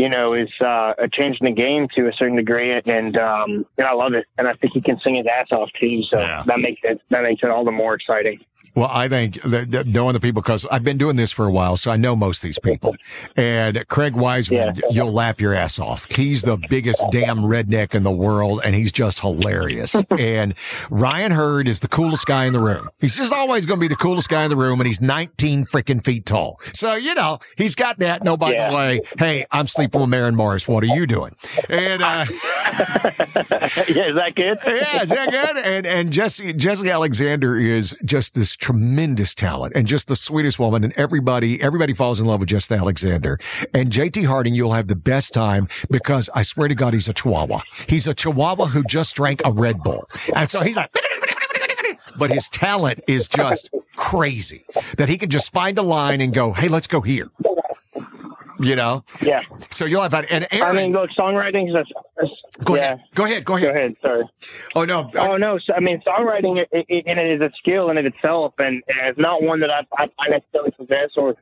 Speaker 1: you know, is uh, a change in the game to a certain degree, and um, and I love it. And I think he can sing his ass off too, so yeah. that makes it that makes it all the more exciting.
Speaker 3: Well, I think that, that knowing the people, because I've been doing this for a while, so I know most of these people. And Craig Wiseman, yeah. you'll laugh your ass off. He's the biggest damn redneck in the world, and he's just hilarious. and Ryan Hurd is the coolest guy in the room. He's just always going to be the coolest guy in the room, and he's 19 freaking feet tall. So, you know, he's got that. No, by yeah. the way, hey, I'm sleeping with Maren Morris. What are you doing? And, uh,
Speaker 1: yeah, is that good?
Speaker 3: yeah, is that good? And, and Jessi, Jessi Alexander is just this tremendous talent and just the sweetest woman. And everybody, everybody falls in love with Jessi Alexander. And JT Harding, you'll have the best time because I swear to God, he's a Chihuahua. He's a Chihuahua who just drank a Red Bull. And so he's like, but his talent is just crazy that he can just find a line and go, Hey, let's go here you know?
Speaker 1: Yeah.
Speaker 3: So you'll have that. And
Speaker 1: Aaron, I mean, look, songwriting is, a,
Speaker 3: go
Speaker 1: yeah.
Speaker 3: ahead. Go ahead. Go ahead.
Speaker 1: Go ahead. Sorry.
Speaker 3: Oh, no.
Speaker 1: Oh, no. So, I mean, songwriting it, it, it is a skill in it itself, and, and it's not one that I, I, I necessarily possess or,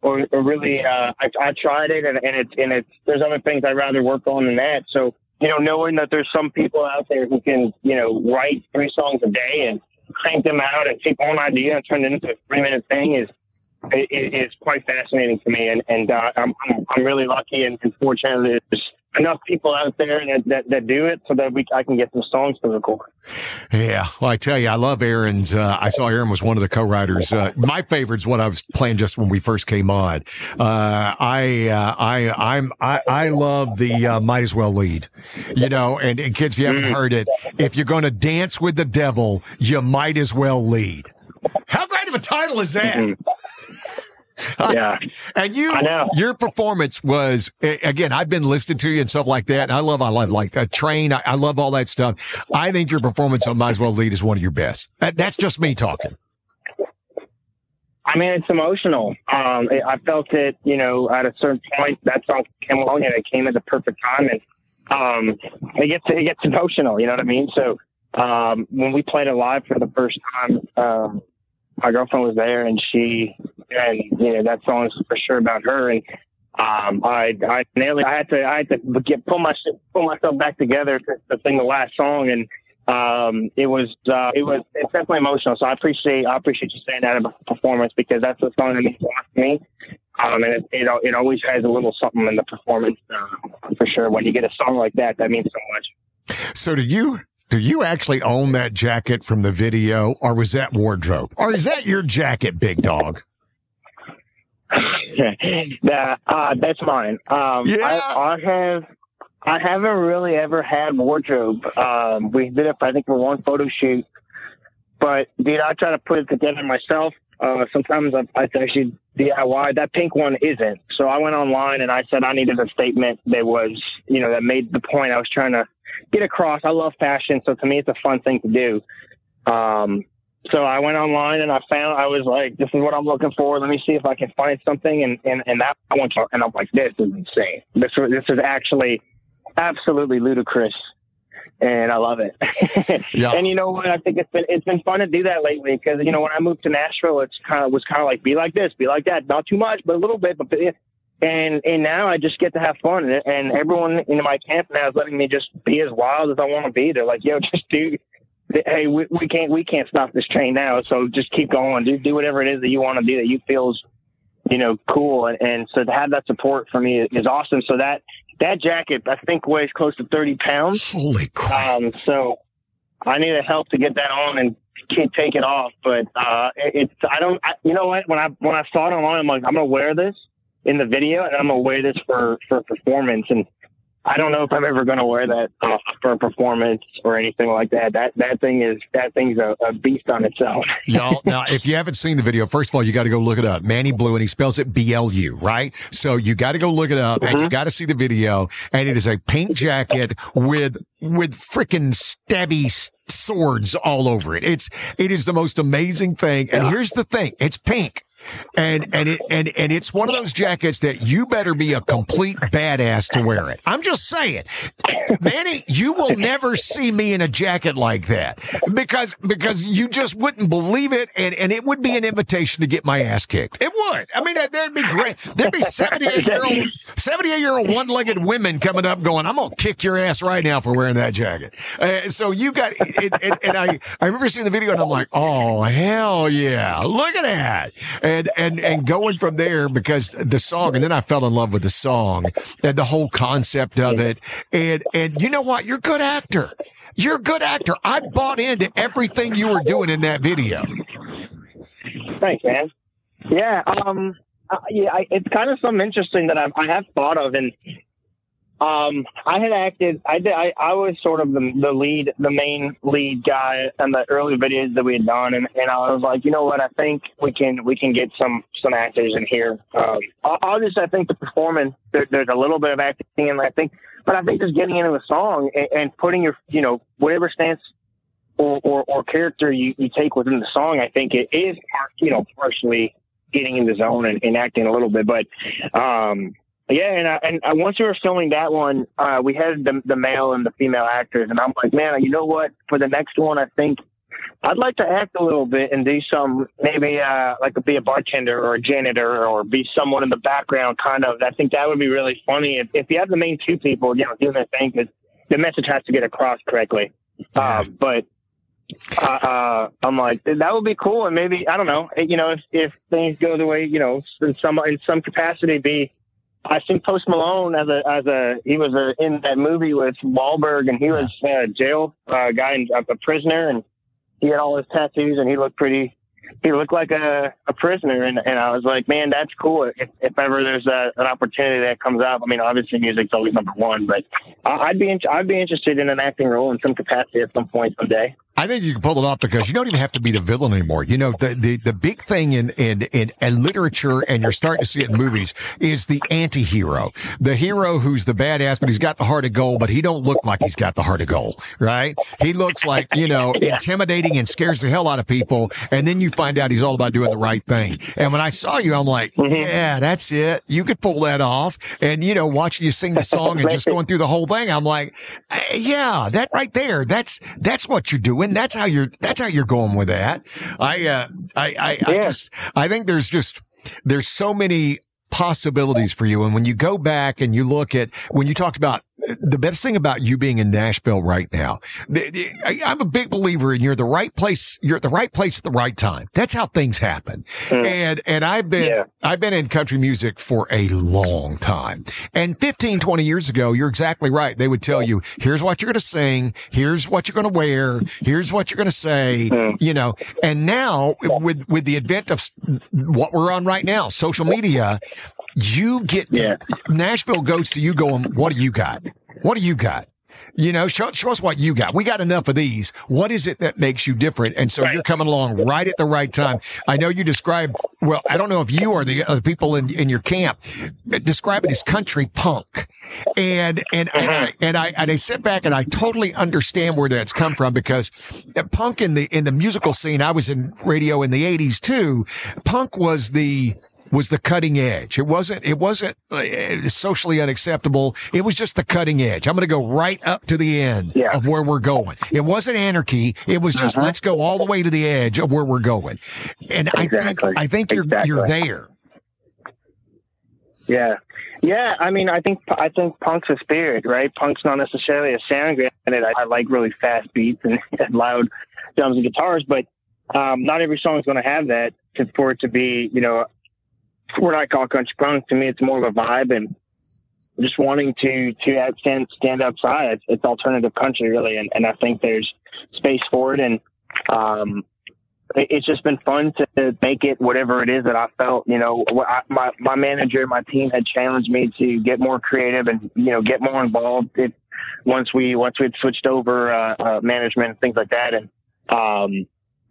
Speaker 1: or, or really, uh, I, I tried it and, and it's, and it's, there's other things I'd rather work on than that. So, you know, knowing that there's some people out there who can, you know, write three songs a day and crank them out and take one idea and turn it into a three minute thing is, it is quite fascinating to me, and and uh, I'm I'm really lucky and, and fortunate that there's enough people out there that, that, that do it so that we I can get some songs to record.
Speaker 3: Yeah, well, I tell you, I love Aaron's. Uh, I saw Aaron was one of the co-writers. Uh, my favorite's what I was playing just when we first came on. Uh, I uh, I I'm I, I love the uh, might as well lead. You know, and, and kids, if you haven't mm. heard it, if you're going to dance with the devil, you might as well lead. How great of a title is that? Mm-hmm.
Speaker 1: yeah.
Speaker 3: and you, your performance was, again, I've been listening to you and stuff like that. And I love, I love like a train. I, I, love all that stuff. I think your performance on Might As Well Lead is one of your best. That, that's just me talking.
Speaker 1: I mean, it's emotional. Um, I felt it, you know, at a certain point, that song came along and it came at the perfect time. And, um, it gets, it gets emotional, you know what I mean? So, um, when we played it live for the first time, um, my girlfriend was there and she and you know that song is for sure about her. And um I I nearly I had to I had to get pull my pull myself back together to, to sing the last song. And um it was uh it was it's definitely emotional. So I appreciate I appreciate you saying that about the performance because that's the song that means a lot to me. Um and it it, it always has a little something in the performance uh, for sure. When you get a song like that that means so much.
Speaker 3: So did you do you actually own that jacket from the video or was that wardrobe? Or is that your jacket, big dog?
Speaker 1: that, uh, that's mine. Um, yeah. I, I, have, I haven't really ever had wardrobe. Um, we did it, I think, for one photo shoot, but dude, I try to put it together myself. Uh, sometimes I, I actually DIY. That pink one isn't. So I went online and I said I needed a statement that was, you know, that made the point I was trying to get across. I love fashion, so to me, it's a fun thing to do. Um, so I went online and I found I was like, this is what I'm looking for. Let me see if I can find something. And and and that I went to, and I'm like, this is insane. This this is actually absolutely ludicrous, and I love it. yeah. And you know what? I think it's been it's been fun to do that lately because you know when I moved to Nashville, it's kind of was kind of like be like this, be like that, not too much, but a little bit, but and and now I just get to have fun, and everyone in my camp now is letting me just be as wild as I want to be. They're like, "Yo, just do." Hey, we, we can't we can't stop this train now, so just keep going. Do do whatever it is that you want to do that you feels, you know, cool. And, and so to have that support for me is awesome. So that that jacket I think weighs close to thirty pounds.
Speaker 3: Holy crap!
Speaker 1: Um, so I need help to get that on and can't take it off. But uh, it's I don't I, you know what when I when I saw it online I'm like I'm gonna wear this in the video, and I'm gonna wear this for for performance. And I don't know if I'm ever to wear that uh, for a performance or anything like that. That that thing is that thing's a, a beast on its own.
Speaker 3: Y'all, now, if you haven't seen the video, first of all, you got to go look it up. Manny Blu, and he spells it B L U, right? So you got to go look it up, mm-hmm. and you mm-hmm. got to see the video. And it is a pink jacket with with freaking stabby swords all over it. It's it is the most amazing thing. And yeah. here's the thing: it's pink. And, and it, and, and it's one of those jackets that you better be a complete badass to wear it. I'm just saying, Manny, you will never see me in a jacket like that because, because you just wouldn't believe it. And, and it would be an invitation to get my ass kicked. It would. I mean, there'd be great. There'd be 78 year old, 78 year old one legged women coming up going, I'm to kick your ass right now for wearing that jacket. Uh, so you got, it, and, and I, I remember seeing the video and I'm like, oh, hell yeah. Look at that and and and going from there because the song, and then I fell in love with the song and the whole concept of it. And and you know what? You're a good actor. You're a good actor. I bought into everything you were doing in that video.
Speaker 1: Thanks, man. Yeah. Um. Uh, yeah. I, it's kind of something interesting that I've, I have thought of, and um, I had acted. I did. I, I was sort of the, the lead, the main lead guy in the early videos that we had done, and, and I was like, you know what? I think we can we can get some some actors in here. Um, just I think the performance there, there's a little bit of acting, and I think, but I think just getting into a song and, and putting your you know whatever stance or, or, or character you, you take within the song, I think it is you know partially getting in the zone and, and acting a little bit, but um, yeah, and I, and I, once we were filming that one, uh, we had the, the male and the female actors, and I'm like, man, you know what? For the next one, I think I'd like to act a little bit and do some maybe uh, like be a bartender or a janitor or be someone in the background, kind of. I think that would be really funny if, if you have the main two people, you know, doing their thing because the message has to get across correctly. Uh, but uh, uh, I'm like, that would be cool, and maybe I don't know, you know, if if things go the way, you know, in some in some capacity, be I think Post Malone as a as a he was a, in that movie with Wahlberg and he was a uh, jail uh, guy and a, a prisoner and he had all his tattoos and he looked pretty he looked like a, a prisoner. And, and I was like man that's cool. If, if ever there's a, an opportunity that comes up I mean obviously music's always number one but I'd be in, I'd be interested in an acting role in some capacity at some point someday.
Speaker 3: I think you can pull it off because you don't even have to be the villain anymore. You know, the, the, the big thing in, in, in, in literature, and you're starting to see it in movies, is the anti-hero. The hero who's the badass, but he's got the heart of gold, but he don't look like he's got the heart of gold, right? He looks like, you know, intimidating and scares the hell out of people. And then you find out he's all about doing the right thing. And when I saw you, I'm like, mm-hmm. yeah, that's it. You could pull that off. And, you know, watching you sing the song and just going through the whole thing, I'm like, yeah, that right there, that's, that's what you're doing when that's how you're, that's how you're going with that. I, uh, I, I, yeah. I just, I think there's just, there's so many possibilities for you. And when you go back and you look at, when you talked about the best thing about you being in Nashville right now, I'm a big believer in you're the right place. You're at the right place at the right time. That's how things happen. Mm. And, and I've been, yeah. I've been in country music for a long time. And 15, 20 years ago, you're exactly right. They would tell you, here's what you're going to sing. Here's what you're going to wear. Here's what you're going to say, mm. you know, and now with, with the advent of what we're on right now, social media, you get to, yeah. Nashville goes to you going, what do you got? What do you got? You know, show, show, us what you got. We got enough of these. What is it that makes you different? And so right. you're coming along right at the right time. I know you describe, well, I don't know if you or the other people in, in your camp describe it as country punk. And, and, and I, uh-huh. and I, and I sit back and I totally understand where that's come from because punk in the, in the musical scene, I was in radio in the eighties too. Punk was the, was the cutting edge. It wasn't, it wasn't uh, socially unacceptable. It was just the cutting edge. I'm going to go right up to the end yeah. of where we're going. It wasn't anarchy. It was just, uh-huh. let's go all the way to the edge of where we're going. And exactly. I think, I think you're, exactly. you're there.
Speaker 1: Yeah. Yeah, I mean, I think I think punk's a spirit, right? Punk's not necessarily a sound. Granted, I, I like really fast beats and, and loud drums and guitars, but um, not every song is going to have that to, for it to be, you know, what I call country punk. To me, it's more of a vibe and just wanting to to stand stand outside. It's, it's alternative country, really, and, and I think there's space for it. And um, it, it's just been fun to make it whatever it is that I felt. You know, I, my my manager, my team had challenged me to get more creative and you know get more involved. It, once we once we had switched over uh, uh, management and things like that, and um,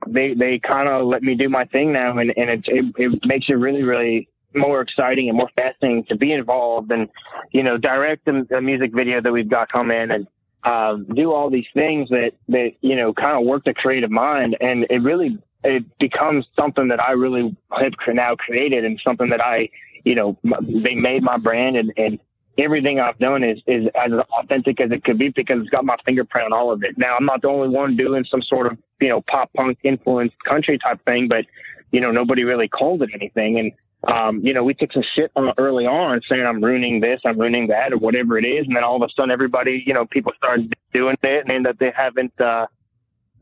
Speaker 1: they they kind of let me do my thing now, and and it, it it makes it really really more exciting and more fascinating to be involved and you know direct the, music video that we've got come in and um, do all these things that that you know kind of work the creative mind, and it really it becomes something that I really have now created and something that I you know they made my brand and and everything I've done is is as authentic as it could be because it's got my fingerprint on all of it. Now I'm not the only one doing some sort of you know pop punk influenced country type thing, but you know nobody really called it anything and um, you know, we took some shit on early on saying I'm ruining this, I'm ruining that, or whatever it is. And then all of a sudden everybody, you know, people started doing it and that they haven't, uh,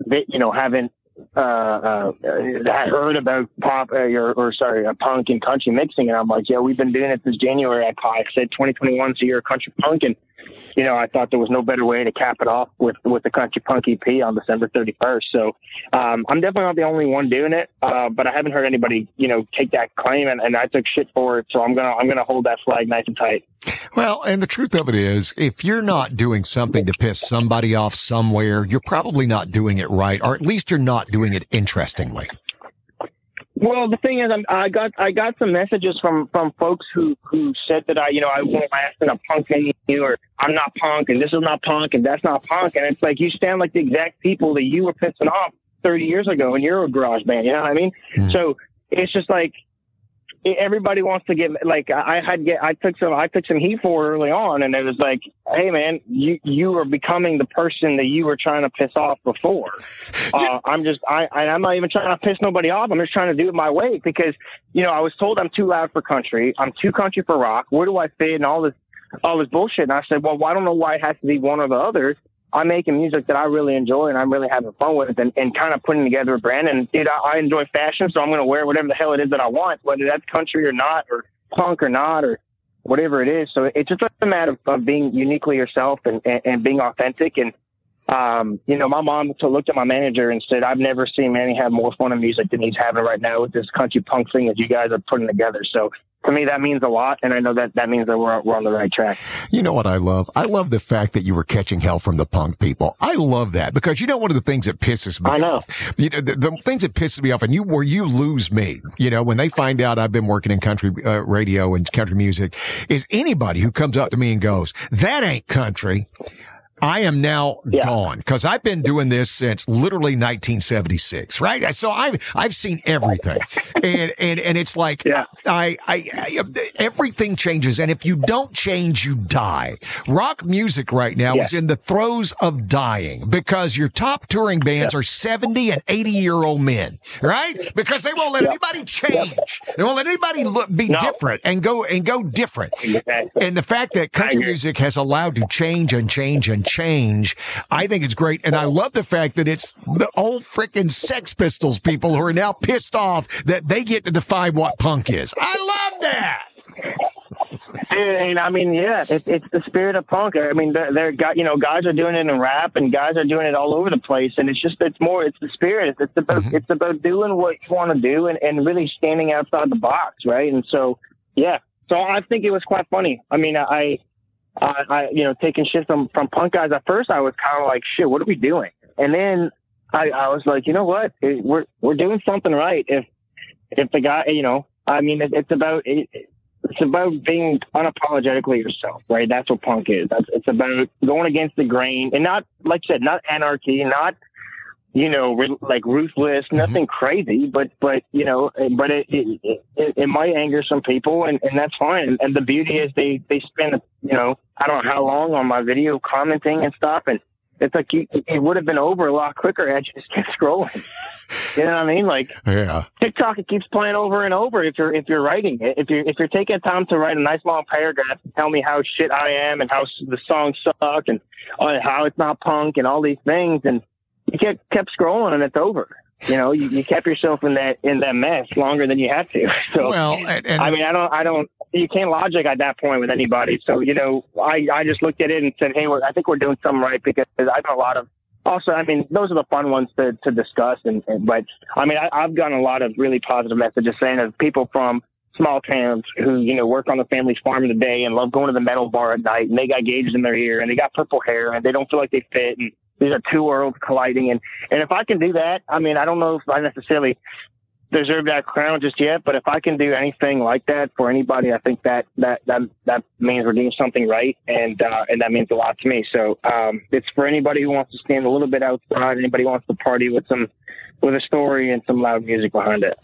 Speaker 1: they, you know, haven't, uh, uh, heard about pop uh, or, or sorry, a punk and country mixing. And I'm like, yeah, we've been doing it since January. I, said 2021 is a year of country punk. And you know, I thought there was no better way to cap it off with with the Country Punk EP on December 31st. So um, I'm definitely not the only one doing it, uh, but I haven't heard anybody, you know, take that claim, and, and I took shit for it. So I'm gonna I'm gonna hold that flag nice and tight.
Speaker 3: Well, and the truth of it is, if you're not doing something to piss somebody off somewhere, you're probably not doing it right, or at least you're not doing it interestingly.
Speaker 1: Well, the thing is, I'm, I got I got some messages from from folks who who said that I you know I won't last in a punk venue or I'm not punk and this is not punk and that's not punk and it's like you stand like the exact people that you were pissing off 30 years ago when you're a garage band. You know what I mean? Mm. So it's just like everybody wants to get like I had get I took some I took some heat for early on, and it was like, hey man, you you are becoming the person that you were trying to piss off before. Uh, I'm just I I'm not even trying to piss nobody off. I'm just trying to do it my way because you know I was told I'm too loud for country, I'm too country for rock. Where do I fit and all this all this bullshit? And I said, well, I don't know why it has to be one or the other. I'm making music that I really enjoy and I'm really having fun with and, and kind of putting together a brand. And dude, I, I enjoy fashion, so I'm going to wear whatever the hell it is that I want, whether that's country or not, or punk or not, or whatever it is. So it's just a matter of, of being uniquely yourself and, and, and being authentic. And, um, you know, my mom looked at my manager and said, I've never seen Manny have more fun in music than he's having right now with this country punk thing that you guys are putting together. So to me, that means a lot. And I know that that means that we're, we're on the right track.
Speaker 3: You know what I love? I love the fact that you were catching hell from the punk people. I love that because you know, one of the things that pisses me
Speaker 1: I know.
Speaker 3: off, you know, the, the things that pisses me off and you, where you lose me, you know, when they find out I've been working in country uh, radio and country music is anybody who comes up to me and goes, that ain't country. I am now yeah. gone because I've been doing this since literally 1976, right? So I've, I've seen everything and, and, and it's like, yeah. I, I, I, um, everything changes. And if you don't change, you die. Rock music right now yeah. is in the throes of dying because your top touring bands are 70 and 80 year old men, right? Because they won't let anybody change. They won't let anybody look, be no. different and go, and go different. And the fact that country music has allowed to change and change and change. I think it's great. And I love the fact that it's the old freaking Sex Pistols people who are now pissed off that they get to define what punk is. I love that.
Speaker 1: And I mean, yeah, it, it's the spirit of punk. I mean, they're, they're got you know guys are doing it in rap, and guys are doing it all over the place. And it's just it's more it's the spirit. It's about mm-hmm. it's about doing what you want to do and, and really standing outside the box, right? And so yeah, so I think it was quite funny. I mean, I uh, I, you know, taking shit from, from punk guys. At first, I was kind of like, shit, what are we doing? And then I, I was like, you know what? It, we're, we're doing something right. If, if the guy, you know, I mean, it, it's about, it, it's about being unapologetically yourself, right? That's what punk is. That's, it's about going against the grain and not, like you said, not anarchy, not, you know, like ruthless, mm-hmm. nothing mm-hmm. crazy, but, but, you know, but it, it, it, it, might anger some people and, and that's fine. And, the beauty is they, they spend, you know, I don't know how long on my video commenting and stuff. And it's like, you, it would have been over a lot quicker had you just kept scrolling. you know what I mean? Like,
Speaker 3: yeah.
Speaker 1: TikTok, it keeps playing over and over if you're, if you're writing it. If you're, if you're taking time to write a nice long paragraph to tell me how shit I am and how the song suck and uh, how it's not punk and all these things. And, you kept kept scrolling and it's over. You know, you, you kept yourself in that in that mess longer than you had to. So,
Speaker 3: well, and, and
Speaker 1: I mean, I don't, I don't, you can't logic at that point with anybody. So, you know, I I just looked at it and said, hey, I think we're doing something right because I've done a lot of also, I mean, those are the fun ones to, to discuss. And, and but I mean, I, I've gotten a lot of really positive messages saying that people from small towns who you know work on the family's farm in the day and love going to the metal bar at night, and they got gauges in their ear and they got purple hair and they don't feel like they fit and these are two worlds colliding and and if I can do that, I mean, I don't know if I necessarily deserve that crown just yet, but if I can do anything like that for anybody, I think that that that that means we're doing something right, and uh, and that means a lot to me. So um, it's for anybody who wants to stand a little bit outside, anybody who wants to party with some with a story and some loud music behind it.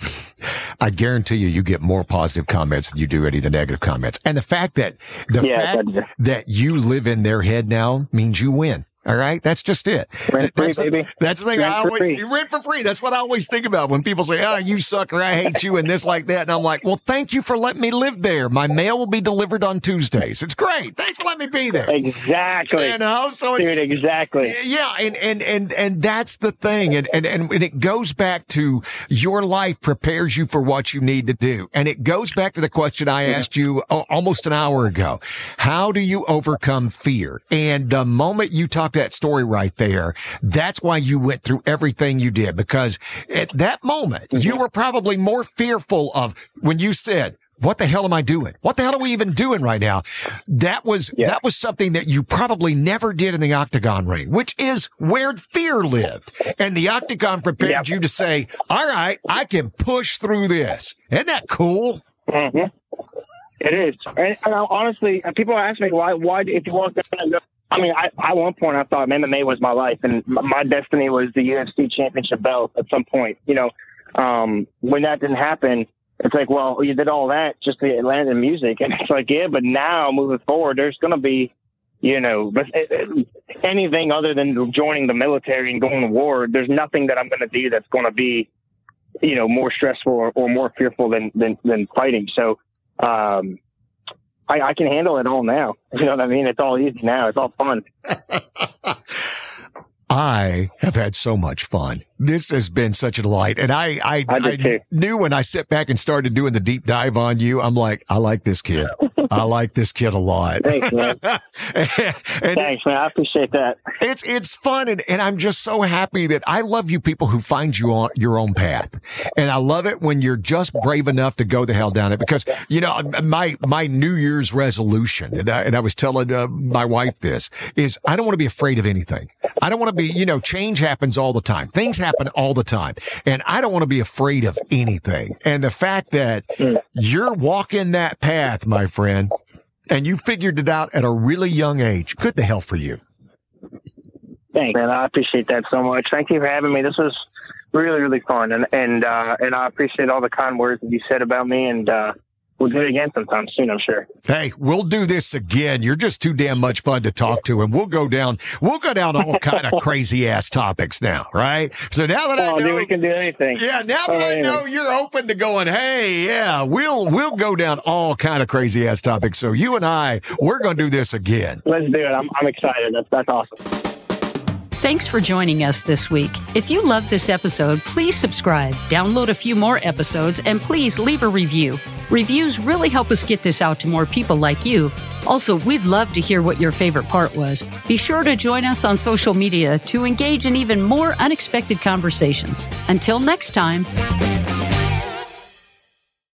Speaker 3: I guarantee you, you get more positive comments than you do any of the negative comments. And the fact that the
Speaker 1: Yeah,
Speaker 3: fact that you live in their head now means you win. All right. That's just it.
Speaker 1: Rent free,
Speaker 3: the-
Speaker 1: baby.
Speaker 3: that's the thing.
Speaker 1: Rent
Speaker 3: I always, you rent for free. That's what I always think about when people say, Oh, you sucker. I hate you and this like that. And I'm like, well, thank you for letting me live there. My mail will be delivered on Tuesdays. It's great. Thanks for letting me be there.
Speaker 1: Exactly,
Speaker 3: You know, so it's,
Speaker 1: dude. Exactly.
Speaker 3: yeah, and and and and that's the thing, and and and and it goes back to your life prepares you for what you need to do, and it goes back to the question I asked you uh, almost an hour ago: How do you overcome fear? And the moment you talked that story right there, that's why you went through everything you did because at that moment you mm-hmm. were probably more fearful of when you said. What the hell am I doing? What the hell are we even doing right now? That was,
Speaker 1: Yeah.
Speaker 3: that was something that you probably never did in the octagon ring, which is where fear lived. And the octagon prepared
Speaker 1: Yep.
Speaker 3: you to say, all right, I can push through this. Isn't that cool?
Speaker 1: hmm It is, and, and I, honestly, and people ask me why. Why if you walk down and go. I mean, I, at one point I thought MMA was my life, and my destiny was the UFC championship belt at some point. You know, um, when that didn't happen, it's like, well, you did all that just to land in music, and it's like, yeah, but now moving forward, there's going to be, you know, but it, it- anything other than joining the military and going to war. There's nothing that I'm going to do that's going to be, you know, more stressful or, or more fearful than than, than fighting. So um, I, I can handle it all now. You know what I mean? It's all easy now. It's all fun.
Speaker 3: I have had so much fun. This has been such a delight. And I, I,
Speaker 1: I too.
Speaker 3: knew when I sat back and started doing the deep dive on you, I'm like, I like this kid. I like this kid a lot.
Speaker 1: Thanks, man.
Speaker 3: and, and
Speaker 1: Thanks, man. I appreciate that.
Speaker 3: it's it's fun and, and I'm just so happy that I love you people who find you on your own path. And I love it when you're just brave enough to go the hell down it because you know my my New Year's resolution and I, and I was telling uh, my wife this is I don't want to be afraid of anything. I don't want to be, you know, change happens all the time. Things happen all the time. And I don't want to be afraid of anything. And the fact that you're walking that path, my friend, and you figured it out at a really young age, good the hell for you.
Speaker 1: Thanks, man. I appreciate that so much. Thank you for having me. This was really, really fun, and and uh, and I appreciate all the kind words that you said about me. And uh, we'll do it again sometime soon. I'm sure.
Speaker 3: Hey, we'll do this again. You're just too damn much fun to talk to, and we'll go down. We'll go down all kind of crazy ass topics now, right? So now that I
Speaker 1: Oh,
Speaker 3: know,
Speaker 1: dude, we can do anything.
Speaker 3: yeah, now that
Speaker 1: Oh,
Speaker 3: I know you're open to going, hey, yeah, we'll we'll go down all kind of crazy ass topics. So you and I, we're going to do this again.
Speaker 1: Let's do it. I'm I'm excited. That's that's awesome.
Speaker 2: Thanks for joining us this week. If you loved this episode, please subscribe, download a few more episodes, and please leave a review. Reviews really help us get this out to more people like you. Also, we'd love to hear what your favorite part was. Be sure to join us on social media to engage in even more unexpected conversations. Until next time.